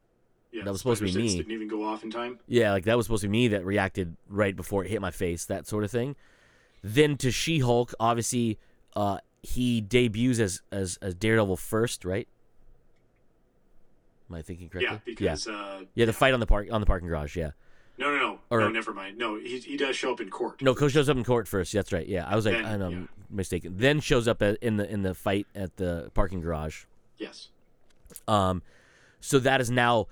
Speaker 4: Yeah.
Speaker 3: That was supposed to be me.
Speaker 4: Didn't even go off in time.
Speaker 3: Yeah, like that was supposed to be me that reacted right before it hit my face, that sort of thing. Then to She Hulk, obviously, uh, he debuts as, as as Daredevil first, right? Am I thinking correctly?
Speaker 4: Yeah, because uh,
Speaker 3: yeah, the fight on the park on the parking garage. Yeah,
Speaker 4: no, no, no,
Speaker 3: Or-
Speaker 4: no, never mind. No, he he does show up in court.
Speaker 3: no, Coach shows up in court first. That's right. Yeah, I was like,
Speaker 4: Then,
Speaker 3: I know,
Speaker 4: yeah.
Speaker 3: I'm mistaken. Then shows up at, in the in the fight at the parking garage.
Speaker 4: Yes.
Speaker 3: Um, so that is now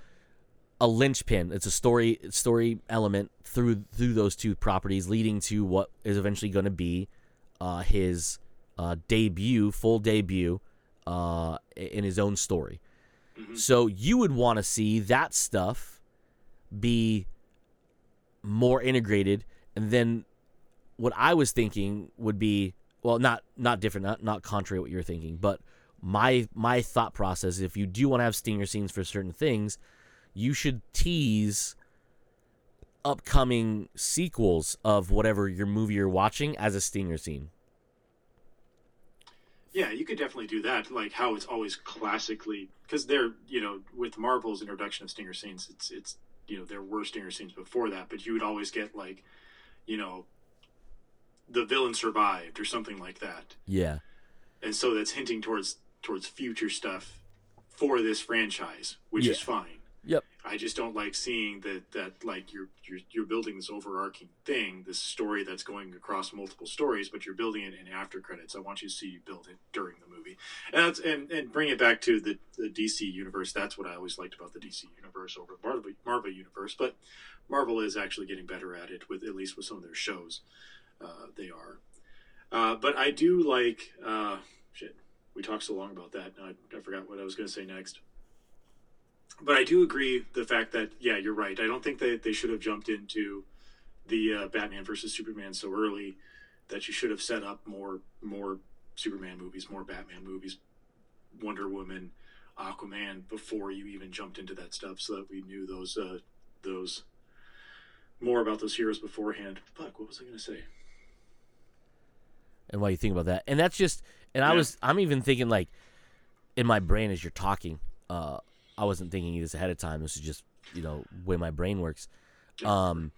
Speaker 3: a linchpin. It's a story story element through through those two properties, leading to what is eventually going to be uh, his uh, debut, full debut, uh, in his own story. Mm-hmm. So you would want to see that stuff be more integrated, and then what I was thinking would be well, not not different, not not contrary to what you're thinking, but my my thought process if you do want to have stinger scenes for certain things, you should tease upcoming sequels of whatever your movie you're watching as a stinger scene.
Speaker 4: Yeah, you could definitely do that. Like how it's always classically because they're you know with Marvel's introduction of stinger scenes, it's it's you know there were stinger scenes before that, but you would always get like you know the villain survived or something like that,
Speaker 3: Yeah.
Speaker 4: and so that's hinting towards towards future stuff for this franchise, which is fine.
Speaker 3: Yep.
Speaker 4: I just don't like seeing that that like you're you're you're building this overarching thing, this story that's going across multiple stories, but you're building it in after credits. I want you to see you build it during the movie, and that's, and and bring it back to the the DC universe. That's what I always liked about the DC universe over the Marvel Marvel universe. But Marvel is actually getting better at it with at least with some of their shows. Uh, they are, uh, but I do like uh, shit. We talked so long about that. I, I forgot what I was going to say next but I do agree the fact that yeah, you're right. I don't think that they should have jumped into the uh, Batman versus Superman so early. That you should have set up more more Superman movies, more Batman movies, Wonder Woman, Aquaman before you even jumped into that stuff, so that we knew those uh, those more about those heroes beforehand. Fuck, what was I going to say?
Speaker 3: and while you think about that. And that's just and I
Speaker 4: Yeah.
Speaker 3: was I'm even thinking like in my brain as you're talking, uh I wasn't thinking this ahead of time. This is just, you know, way my brain works. Um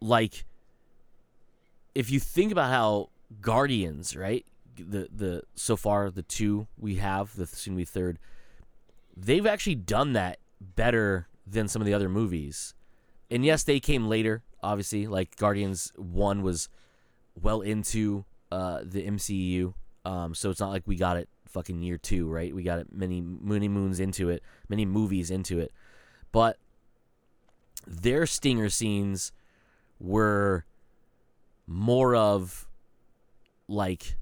Speaker 3: like if you think about how Guardians, right? The the so far the two we have, the soon be third, they've actually done that better than some of the other movies. And yes, they came later, obviously. Like Guardians 1 was well into uh, the MCU. Um, so it's not like we got it fucking year two, right? We got it many many moons into it, many movies into it. But their stinger scenes were more of like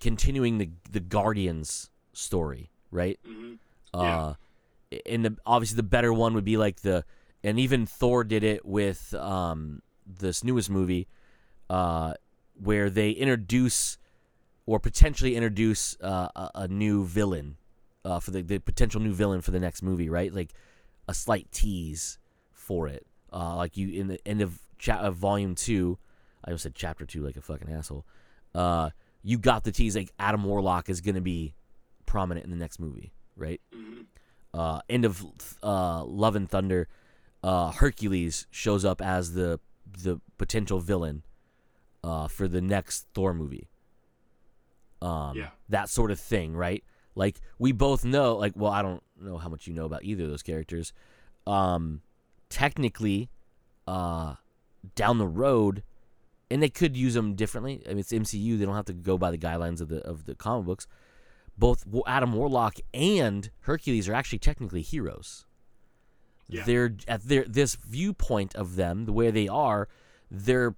Speaker 3: continuing the the Guardians story, right?
Speaker 4: Mhm.
Speaker 3: Uh, and the obviously the better one would be like the and even Thor did it with um, this newest movie, uh, where they introduce or potentially introduce uh, a, a new villain uh, for the, the potential new villain for the next movie, right? Like a slight tease for it. Uh, like you in the end of, cha- of volume two, I almost said chapter two like a fucking asshole. Uh, you got the tease like Adam Warlock is gonna be prominent in the next movie, right? Uh, end of uh, Love and Thunder, uh, Hercules shows up as the the potential villain uh, for the next Thor movie. Um,
Speaker 4: Yeah.
Speaker 3: that sort of thing, right? Like we both know, like, well, I don't know how much you know about either of those characters. Um, technically, uh, down the road, and they could use them differently. I mean, it's MCU; they don't have to go by the guidelines of the of the comic books. Both Adam Warlock and Hercules are actually technically heroes.
Speaker 4: Yeah.
Speaker 3: They're at their this viewpoint of them, the way they are, their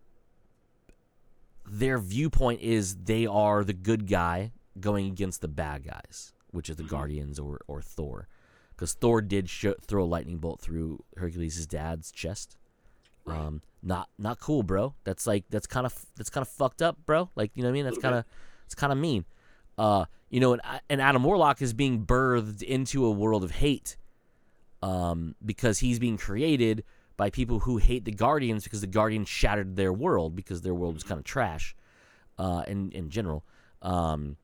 Speaker 3: their viewpoint is they are the good guy going against the bad guys, which is the Guardians or or Thor, because Thor did sh- throw a lightning bolt through Hercules' dad's chest. Um, not not cool, bro. That's like that's kind of that's kind of fucked up, bro. Like you know what I mean? That's kind of it's kind of mean. Uh, you know, and, and Adam Warlock is being birthed into a world of hate, um, because he's being created by people who hate the Guardians because the Guardians shattered their world because their world was kind of trash, uh, in in general. Um,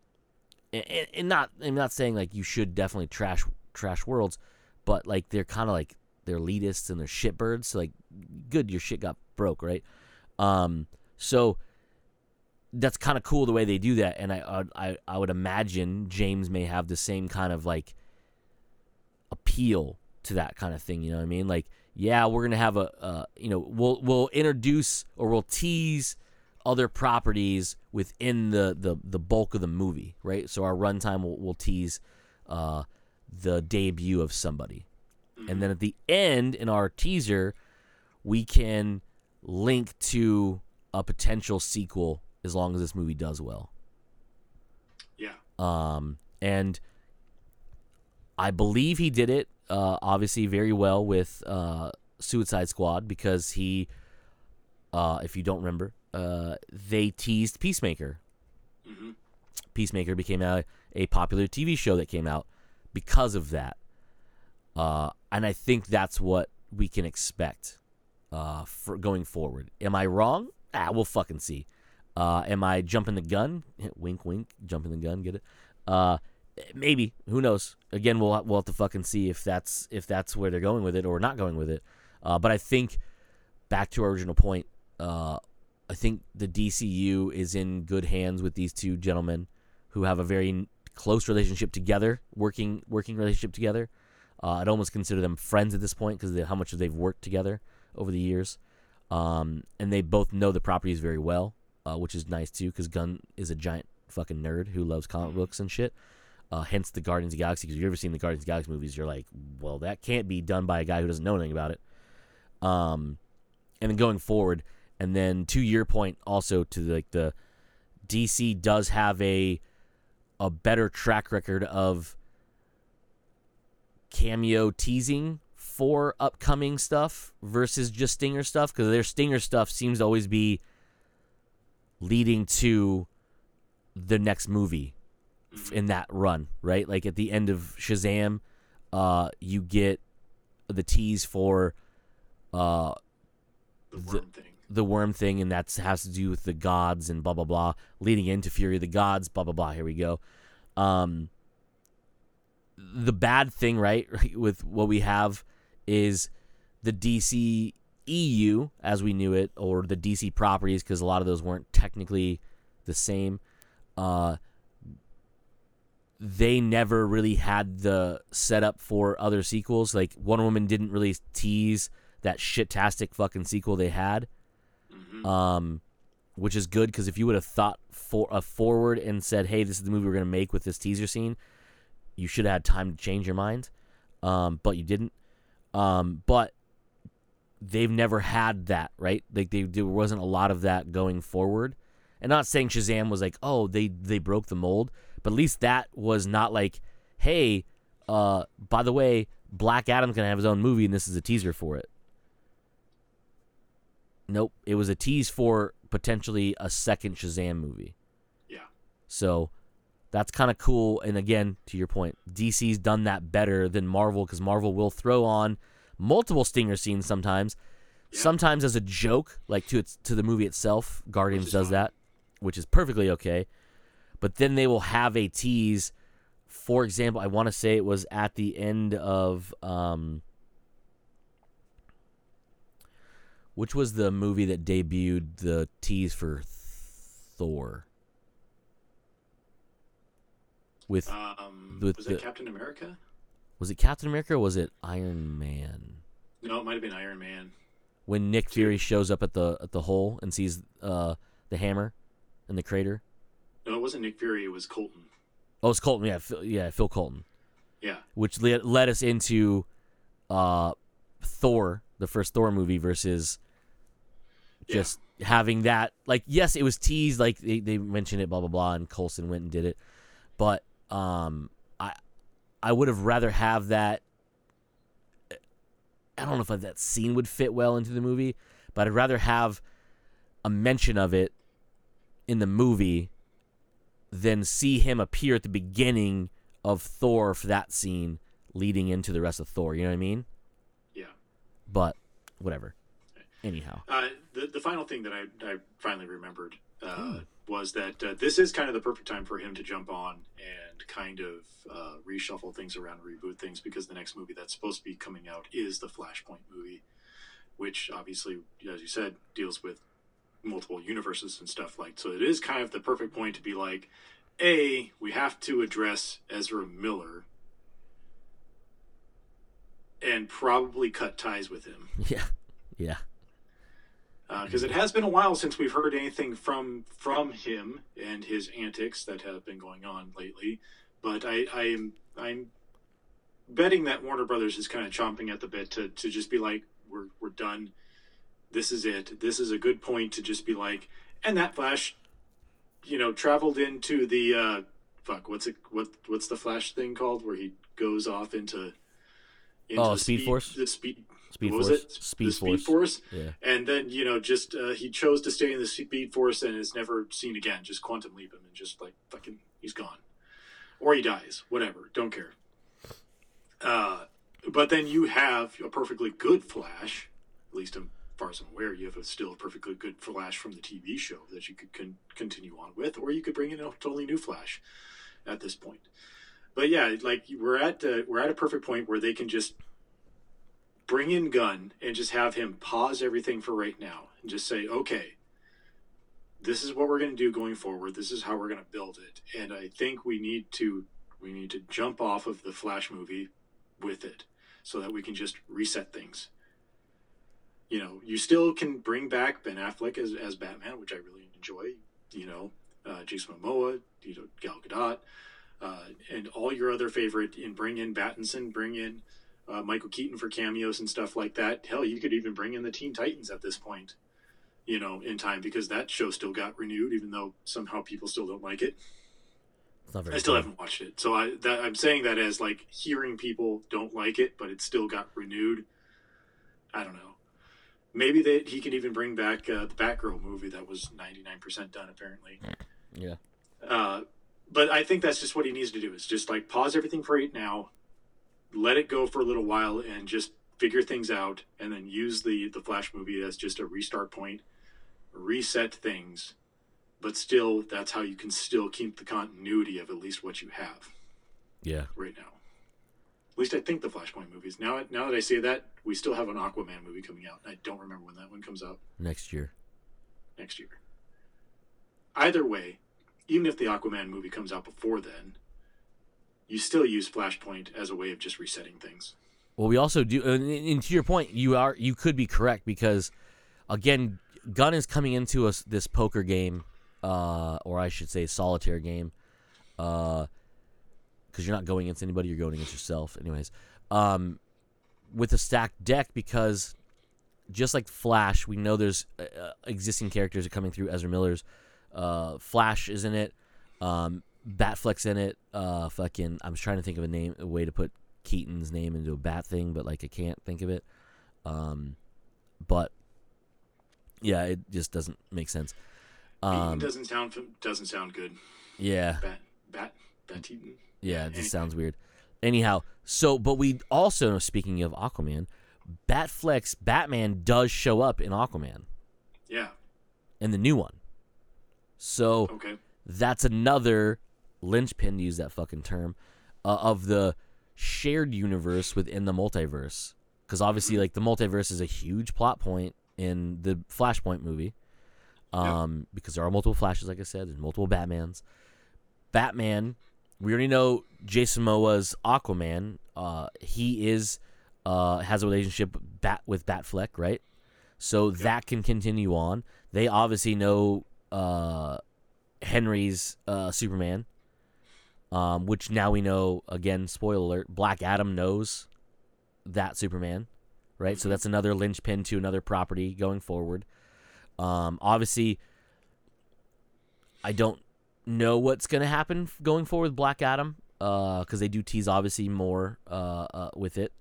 Speaker 3: and, and- and not I'm not saying like you should definitely trash trash worlds, but like they're kind of like they're elitists and they're shitbirds. So like, good, your shit got broke, right? Um, so that's kind of cool the way they do that, and I, I I would imagine James may have the same kind of like appeal to that kind of thing. You know what I mean? Like, yeah, we're gonna have a, uh, you know, we'll we'll introduce or we'll tease other properties within the the, the bulk of the movie, right? So our runtime will, will tease uh, the debut of somebody, and then at the end in our teaser, we can link to a potential sequel as long as this movie does well.
Speaker 4: Yeah.
Speaker 3: Um, and I believe he did it, uh, obviously very well with uh, Suicide Squad because he, uh, if you don't remember, uh, they teased Peacemaker. Peacemaker became a, a popular TV show that came out because of that. Uh, and I think that's what we can expect uh, for going forward. Am I wrong? Ah, we'll fucking see. Uh, am I jumping the gun? wink, wink. Jumping the gun. Get it? Maybe. Who knows? Again, we'll we'll have to fucking see if that's if that's where they're going with it or not going with it. Uh, but I think back to our original point. Uh, I think the DCU is in good hands with these two gentlemen who have a very close relationship together, working working relationship together. Uh, I'd almost consider them friends at this point because of how much they've worked together over the years. Um, and they both know the properties very well, uh, which is nice too because Gunn is a giant fucking nerd who loves comic books and shit. Uh, hence the Guardians of the Galaxy. Because if you've ever seen the Guardians of the Galaxy movies, you're like, well, that can't be done by a guy who doesn't know anything about it. Um, and then going forward, and then to your point, also to like the DC does have a a better track record of cameo teasing for upcoming stuff versus just Stinger stuff because their Stinger stuff seems to always be leading to the next movie f- in that run, right? Like at the end of Shazam, uh, you get the tease for uh,
Speaker 4: The worm thing.
Speaker 3: the worm thing, and that has to do with the gods and blah blah blah, leading into Fury of the Gods, blah blah blah. Here we go. Um, the bad thing, right, with what we have is the DC EU as we knew it, or the DC properties, because a lot of those weren't technically the same. Uh, they never really had the setup for other sequels. Like Wonder Woman didn't really tease that shit-tastic fucking sequel they had um, which is good because if you would have thought for a forward and said, "Hey, this is the movie we're gonna make with this teaser scene," you should have had time to change your mind, um, but you didn't. Um, but they've never had that, right? Like they, there wasn't a lot of that going forward. And not saying Shazam was like, "Oh, they they broke the mold," but at least that was not like, "Hey, uh, by the way, Black Adam's gonna have his own movie and this is a teaser for it." Nope. It was a tease for potentially a second Shazam movie.
Speaker 4: Yeah.
Speaker 3: So that's kind of cool. And again, to your point, DC's done that better than Marvel because Marvel will throw on multiple stinger scenes sometimes, sometimes as a joke, like to its to the movie itself. Guardians does that, which is perfectly okay. But then they will have a tease. For example, I want to say it was at the end of um, which was the movie that debuted the tease for Thor with
Speaker 4: Um,
Speaker 3: with
Speaker 4: was
Speaker 3: the,
Speaker 4: it Captain America?
Speaker 3: was it Captain America or was it Iron Man?
Speaker 4: No, it might have been Iron Man.
Speaker 3: When Nick Fury shows up at the at the hole and sees uh, the hammer in the crater.
Speaker 4: No, it wasn't Nick Fury. It was Coulson.
Speaker 3: Oh, it's Coulson. Yeah, Phil, yeah, Phil Coulson.
Speaker 4: Yeah.
Speaker 3: Which led, led us into uh, Thor, the first Thor movie, versus just having that. Like, yes, it was teased. Like they, they mentioned it, blah blah blah, and Coulson went and did it. But um, I I would have rather have that. I don't know if that scene would fit well into the movie, but I'd rather have a mention of it in the movie than see him appear at the beginning of Thor for that scene leading into the rest of Thor. You know what I mean?
Speaker 4: Yeah.
Speaker 3: But whatever. Anyhow.
Speaker 4: Uh, the the final thing that I, I finally remembered uh,
Speaker 3: Hmm.
Speaker 4: was that uh, this is kind of the perfect time for him to jump on and kind of uh, reshuffle things around, reboot things, because the next movie that's supposed to be coming out is the Flashpoint movie, which obviously, as you said, deals with multiple universes and stuff like. So it is kind of the perfect point to be like, a we have to address Ezra Miller. And probably cut ties with him
Speaker 3: Yeah. Yeah.
Speaker 4: because Uh, it has been a while since we've heard anything from from him and his antics that have been going on lately. But I, I'm I'm betting that Warner Brothers is kind of chomping at the bit to, to just be like, we're we're done. This is it. This is a good point to just be like, and that Flash, you know, traveled into the uh, fuck. What's it? What what's the Flash thing called? Where he goes off into, into
Speaker 3: Oh,
Speaker 4: the
Speaker 3: Speed Force?
Speaker 4: The speed.
Speaker 3: Speed Force.
Speaker 4: it?
Speaker 3: Speed
Speaker 4: the
Speaker 3: Force.
Speaker 4: Speed Force.
Speaker 3: Yeah.
Speaker 4: And then you know, just uh, he chose to stay in the Speed Force and is never seen again. Just quantum leap him and just like fucking, he's gone, or he dies. Whatever, don't care. Uh, but then you have a perfectly good Flash, at least as far as I'm aware. You have a still perfectly good Flash from the TV show that you could con- continue on with, or you could bring in a totally new Flash at this point. But yeah, like we're at uh, we're at a perfect point where they can just bring in Gunn and just have him pause everything for right now and just say, okay, this is what we're going to do going forward. This is how we're going to build it. And I think we need to we need to jump off of the Flash movie with it so that we can just reset things. You know, you still can bring back Ben Affleck as, as Batman, which I really enjoy. You know, uh, Jason Momoa, you know, Gal Gadot, uh, and all your other favorite, and bring in Battinson, bring in uh, Michael Keaton for cameos and stuff like that. Hell, you could even bring in the Teen Titans at this point, you know, in time because that show still got renewed, even though somehow people still don't like it.
Speaker 3: It's not very
Speaker 4: I still haven't watched it, so I that, I'm saying that as like hearing people don't like it, but it still got renewed. I don't know. Maybe that he can even bring back uh, the Batgirl movie that was 99% done apparently.
Speaker 3: Yeah.
Speaker 4: Uh, but I think that's just what he needs to do is just like pause everything for right now, let it go for a little while, and just figure things out, and then use the the Flash movie as just a restart point, reset things, but still that's how you can still keep the continuity of at least what you have
Speaker 3: Yeah.
Speaker 4: right now. At least I think the Flashpoint movies. Now, now that I say that, we still have an Aquaman movie coming out. I don't remember when that one comes out
Speaker 3: Next year.
Speaker 4: next year. Either way, even if the Aquaman movie comes out before then, you still use Flashpoint as a way of just resetting things.
Speaker 3: Well, we also do, and, and to your point, you are you could be correct because, again, Gunn is coming into us this poker game, uh, or I should say solitaire game, because you're not going against anybody, you're going against yourself, anyways. Um, with a stacked deck because, just like Flash, we know there's uh, uh, existing characters are coming through. Ezra Miller's, uh, Flash is in it, um, Batfleck's in it. Uh, fucking, I'm trying to think of a name, a way to put Keaton's name into a bat thing, but like I can't think of it. Um, but Yeah, it just doesn't make sense. Um,
Speaker 4: doesn't sound doesn't sound good.
Speaker 3: yeah,
Speaker 4: Bat bat bat Eaton.
Speaker 3: Yeah, it just sounds weird. Anyhow, so but we also speaking of Aquaman, Batflex Batman does show up in Aquaman
Speaker 4: Yeah.
Speaker 3: in the new one. So
Speaker 4: Okay.
Speaker 3: that's another linchpin to use that fucking term uh, of the shared universe within the multiverse because obviously like the multiverse is a huge plot point in the flashpoint movie um because there are multiple flashes like i said there's multiple batmans batman we already know jason moa's aquaman uh he is uh has a relationship bat with batfleck right so that can continue on they obviously know uh henry's uh superman um, which now we know again. Spoiler alert: Black Adam knows that Superman, right? So that's another linchpin to another property going forward. Um, obviously, I don't know what's gonna happen going forward with Black Adam, uh, because they do tease obviously more uh, uh, with it.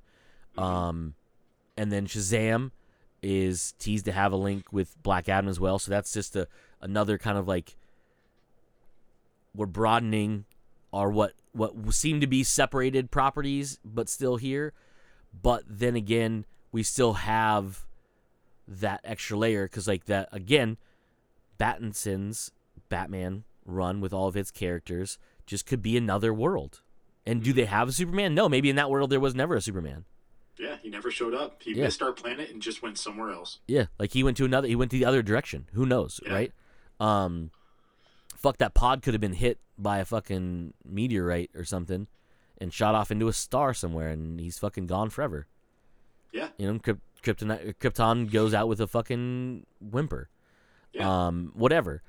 Speaker 3: Um, and then Shazam is teased to have a link with Black Adam as well. So that's just a another kind of like we're broadening our what what seem to be separated properties but still here but then again we still have that extra layer because like that again battinson's batman run with all of its characters just could be another world and do they have a superman no maybe in that world there was never a superman
Speaker 4: Yeah, he never showed up. He
Speaker 3: Yeah.
Speaker 4: missed our planet and just went somewhere else.
Speaker 3: Yeah, like he went to another. He went to the other direction. Who knows,
Speaker 4: Yeah.
Speaker 3: right? Um, fuck that pod could have been hit by a fucking meteorite or something, and shot off into a star somewhere, and he's fucking gone forever.
Speaker 4: Yeah.
Speaker 3: You know, Kryp- Krypton Krypton goes out with a fucking whimper.
Speaker 4: Yeah.
Speaker 3: Um, whatever.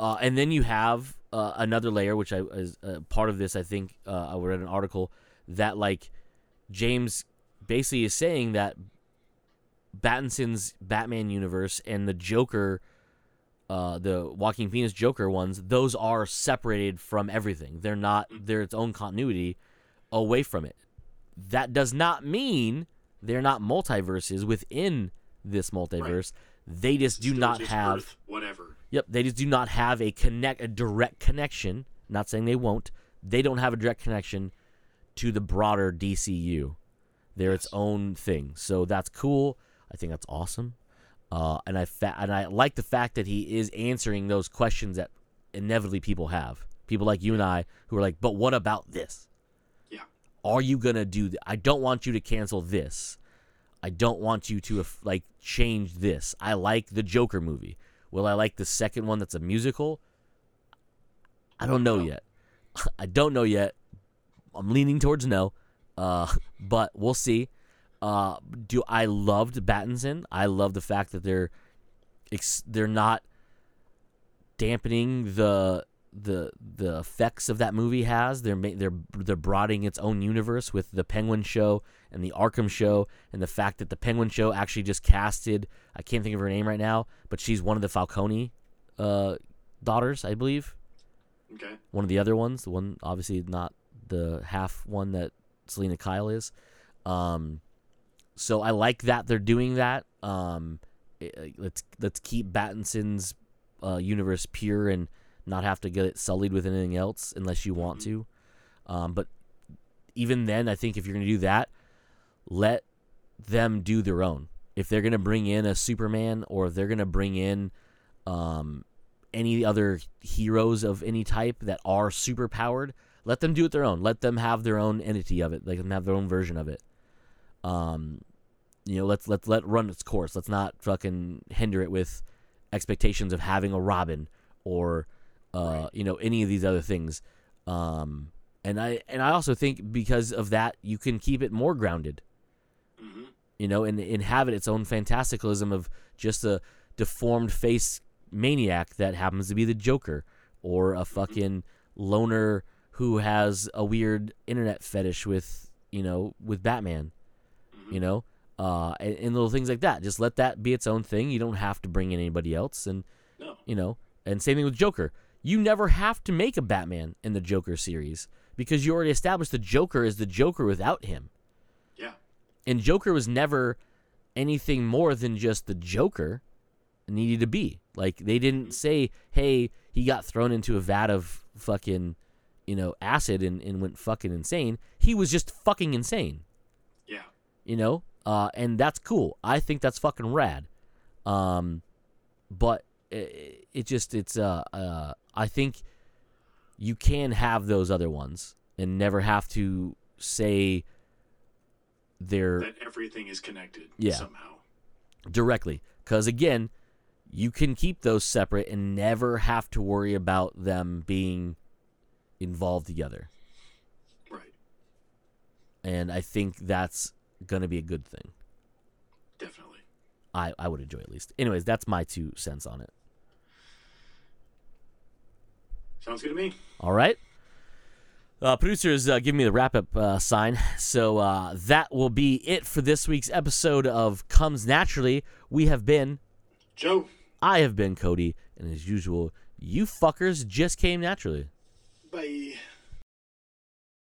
Speaker 3: Uh, and then you have uh, another layer, which I is uh, part of this. I think uh, I read an article that like James basically is saying that Battinson's Batman universe and the Joker, uh, the Joaquin Phoenix Joker ones, those are separated from everything. They're not. They're its own continuity away from it. That does not mean they're not multiverses within this multiverse. They just do
Speaker 4: Still
Speaker 3: not
Speaker 4: just
Speaker 3: have.
Speaker 4: Earth, whatever.
Speaker 3: Yep, they just do not have a connect a direct connection. Not saying they won't. They don't have a direct connection to the broader DCU. They're its own thing. So that's cool. I think that's awesome. Uh, and I fa- and I like the fact that he is answering those questions that inevitably people have. People like you and I who are like, "But what about this?
Speaker 4: Yeah.
Speaker 3: Are you gonna do? Th- I don't want you to cancel this. I don't want you to like change this. I like the Joker movie. Will I like the second one that's a musical? I don't know yet. I don't know yet. I'm leaning towards no, uh, but we'll see. Uh, do I loved Battinson? I love the fact that they're they're not dampening the the the effects of that movie has. They're they're they're broadening its own universe with the Penguin show and the Arkham show, and the fact that the Penguin show actually just casted. I can't think of her name right now, but she's one of the Falcone uh, daughters, I believe.
Speaker 4: Okay.
Speaker 3: One of the other ones, the one obviously not the half one that Selina Kyle is. Um, so I like that they're doing that. Um, it- let's let's keep Battinson's uh, universe pure and not have to get it sullied with anything else unless you want to. Um, but even then, I think if you're going to do that, let them do their own. If they're going to bring in a Superman or if they're going to bring in um, any other heroes of any type that are super powered, let them do it their own. Let them have their own entity of it. Let them have their own version of it. Um, you know, let's let's let run its course. Let's not fucking hinder it with expectations of having a Robin or uh, you know any of these other things. Um, and I and I also think because of that, you can keep it more grounded. You know, and and have it its own fantasticalism of just a deformed face maniac that happens to be the Joker or a fucking loner who has a weird internet fetish with you know with Batman. You know, uh, and, and little things like that. Just let that be its own thing. You don't have to bring in anybody else, and
Speaker 4: No.
Speaker 3: you know, and same thing with Joker. You never have to make a Batman in the Joker series because you already established the Joker is the Joker without him.
Speaker 4: Yeah.
Speaker 3: And Joker was never anything more than just the Joker needed to be. Like they didn't say, "Hey, he got thrown into a vat of fucking, you know, acid and, and went fucking insane." He was just fucking insane.
Speaker 4: Yeah.
Speaker 3: You know, uh, and that's cool. I think that's fucking rad. Um, but it, it just it's uh, uh I think you can have those other ones and never have to say they're
Speaker 4: That everything is connected
Speaker 3: Yeah.
Speaker 4: somehow.
Speaker 3: directly because again you can keep those separate and never have to worry about them being involved together
Speaker 4: Right.
Speaker 3: and i think that's going to be a good thing
Speaker 4: Definitely.
Speaker 3: I, I would enjoy at least anyways that's my two cents on it
Speaker 4: Sounds good to me.
Speaker 3: all right uh, is uh, give me the wrap up uh, sign. So uh, that will be it for this week's episode of Comes Naturally. We have been
Speaker 4: Joe.
Speaker 3: I have been Cody, and as usual, you fuckers just came naturally.
Speaker 4: Bye.